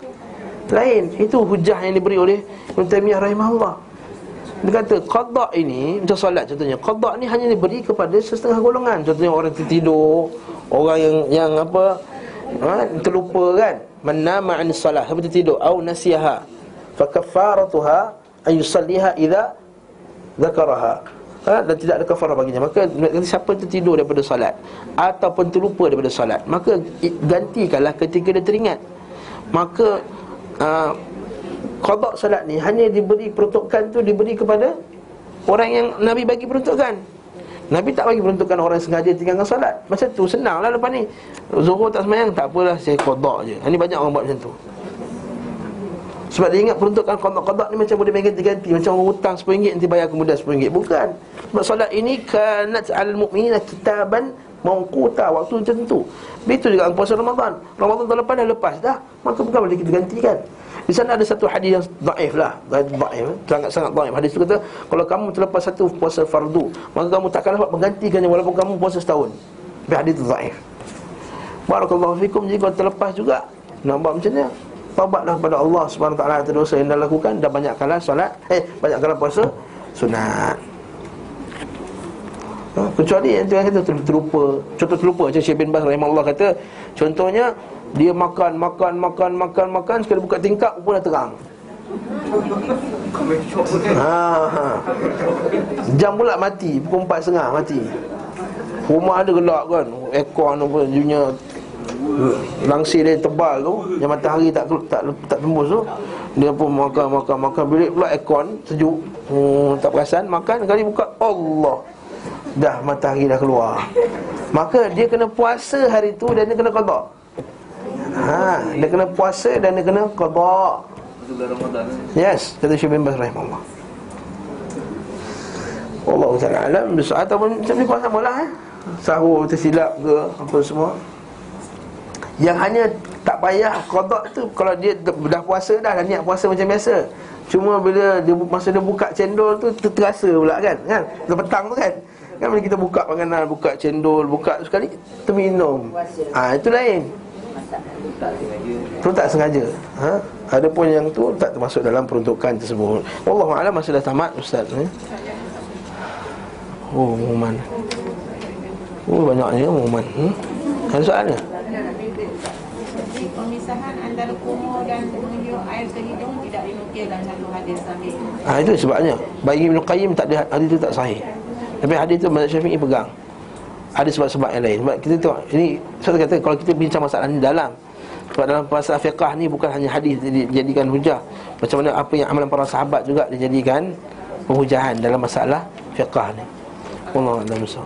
lain. Itu hujah yang diberi oleh Ibn Taymiyah rahimahullah. Dia kata qadda ini Macam solat contohnya Qadda ni hanya diberi kepada setengah golongan. Contohnya orang tertidur Orang yang yang apa ha, Terlupa kan? Menama an salat Siapa tertidur Au nasiyaha Fakafaratuha Ayusalliha idha Zakaraha. Ha, Dan tidak ada kafarah baginya. Maka siapa tertidur daripada salat Ataupun terlupa daripada salat Maka gantikanlah ketika dia teringat. Maka uh, Qadok salat ni hanya diberi peruntukan tu Diberi kepada Orang yang Nabi bagi peruntukan. Nabi tak bagi peruntukan orang sengaja tinggalkan salat. Macam tu senang lah lepas ni. Zuhur tak semayang tak apalah saya qadok je. Ini banyak orang buat macam tu. Sebab dia ingat peruntukan qadok-qadok ni macam boleh main ganti-ganti Macam orang hutang RM10 nanti bayar kemudian RM10 Bukan. Sebab solat ini Kanat al-mu'minina kitaban Mawkuta waktu tertentu Begitu juga puasa Ramadan. Ramadan tahun lepas dah lepas dah Maka bukan boleh kita gantikan Di sana ada satu hadis yang daif lah. Daif, sangat-sangat daif. Hadis itu kata Kalau kamu terlepas satu puasa fardu Maka kamu takkan dapat menggantikannya Walaupun kamu puasa setahun. Tapi hadis itu daif. Barakallahu fikum. Jika kau terlepas juga buat macam ni Taubatlah kepada Allah dosa yang dah lakukan dan banyak kala solat eh banyak kala puasa sunat. Ha, kecuali yang dia kata ter- terlupa. Contoh terlupa Macam Syekh bin Bas rahimahullah kata Contohnya Dia makan, makan, makan, makan, makan Sekali buka tingkap pun dah terang. Ha, ha. Jam pula mati Pukul empat setengah mati. Rumah ada gelap kan Aircon apa Dunia. Langsir dia tebal tu Yang matahari tak tak tak tembus tu Dia pun makan makan makan Bilik pula aircon sejuk. Hmm, Tak perasan makan kali buka Allah Dah matahari dah keluar Maka dia kena puasa hari tu Dan dia kena qada Ha, dia kena puasa dan dia kena qada. Yes, kata Syekh bin Baz rahimahullah. Allah Taala alam ataupun macam ni kau samalah eh. Sahur tersilap ke apa semua. Yang hanya tak payah qada tu kalau dia dah puasa dah dah niat puasa macam biasa. Cuma bila dia masa dia buka cendol tu ter- terasa pula kan kan. Petang tu kan. Kan bila kita buka makanan, buka cendol, buka sekali terminum. Ah ha, itu lain. Tu tak sengaja ha? Ada pun yang tu tak termasuk dalam peruntukan tersebut Allah Alam masa dah tamat Ustaz eh? Oh pengumuman Oh banyaknya pengumuman hmm? Ada soalnya Jadi pemisahan antara kumur dan menunjuk air ke hidung tidak dinukil dalam satu hadis sahih. ha, Itu sebabnya Bagi Ibn Qayyim tak ada hadis itu tak sahih Tapi hadis itu Mazhab Syafi'i pegang. Ada sebab-sebab yang lain. Sebab kita tengok Ini saya kata Kalau kita bincang masalah ni dalam sebab dalam masalah fiqah ni bukan hanya hadis dijadikan hujah. Macam mana apa yang amalan para sahabat juga dijadikan Penghujahan dalam masalah fiqah ni. Allah Alam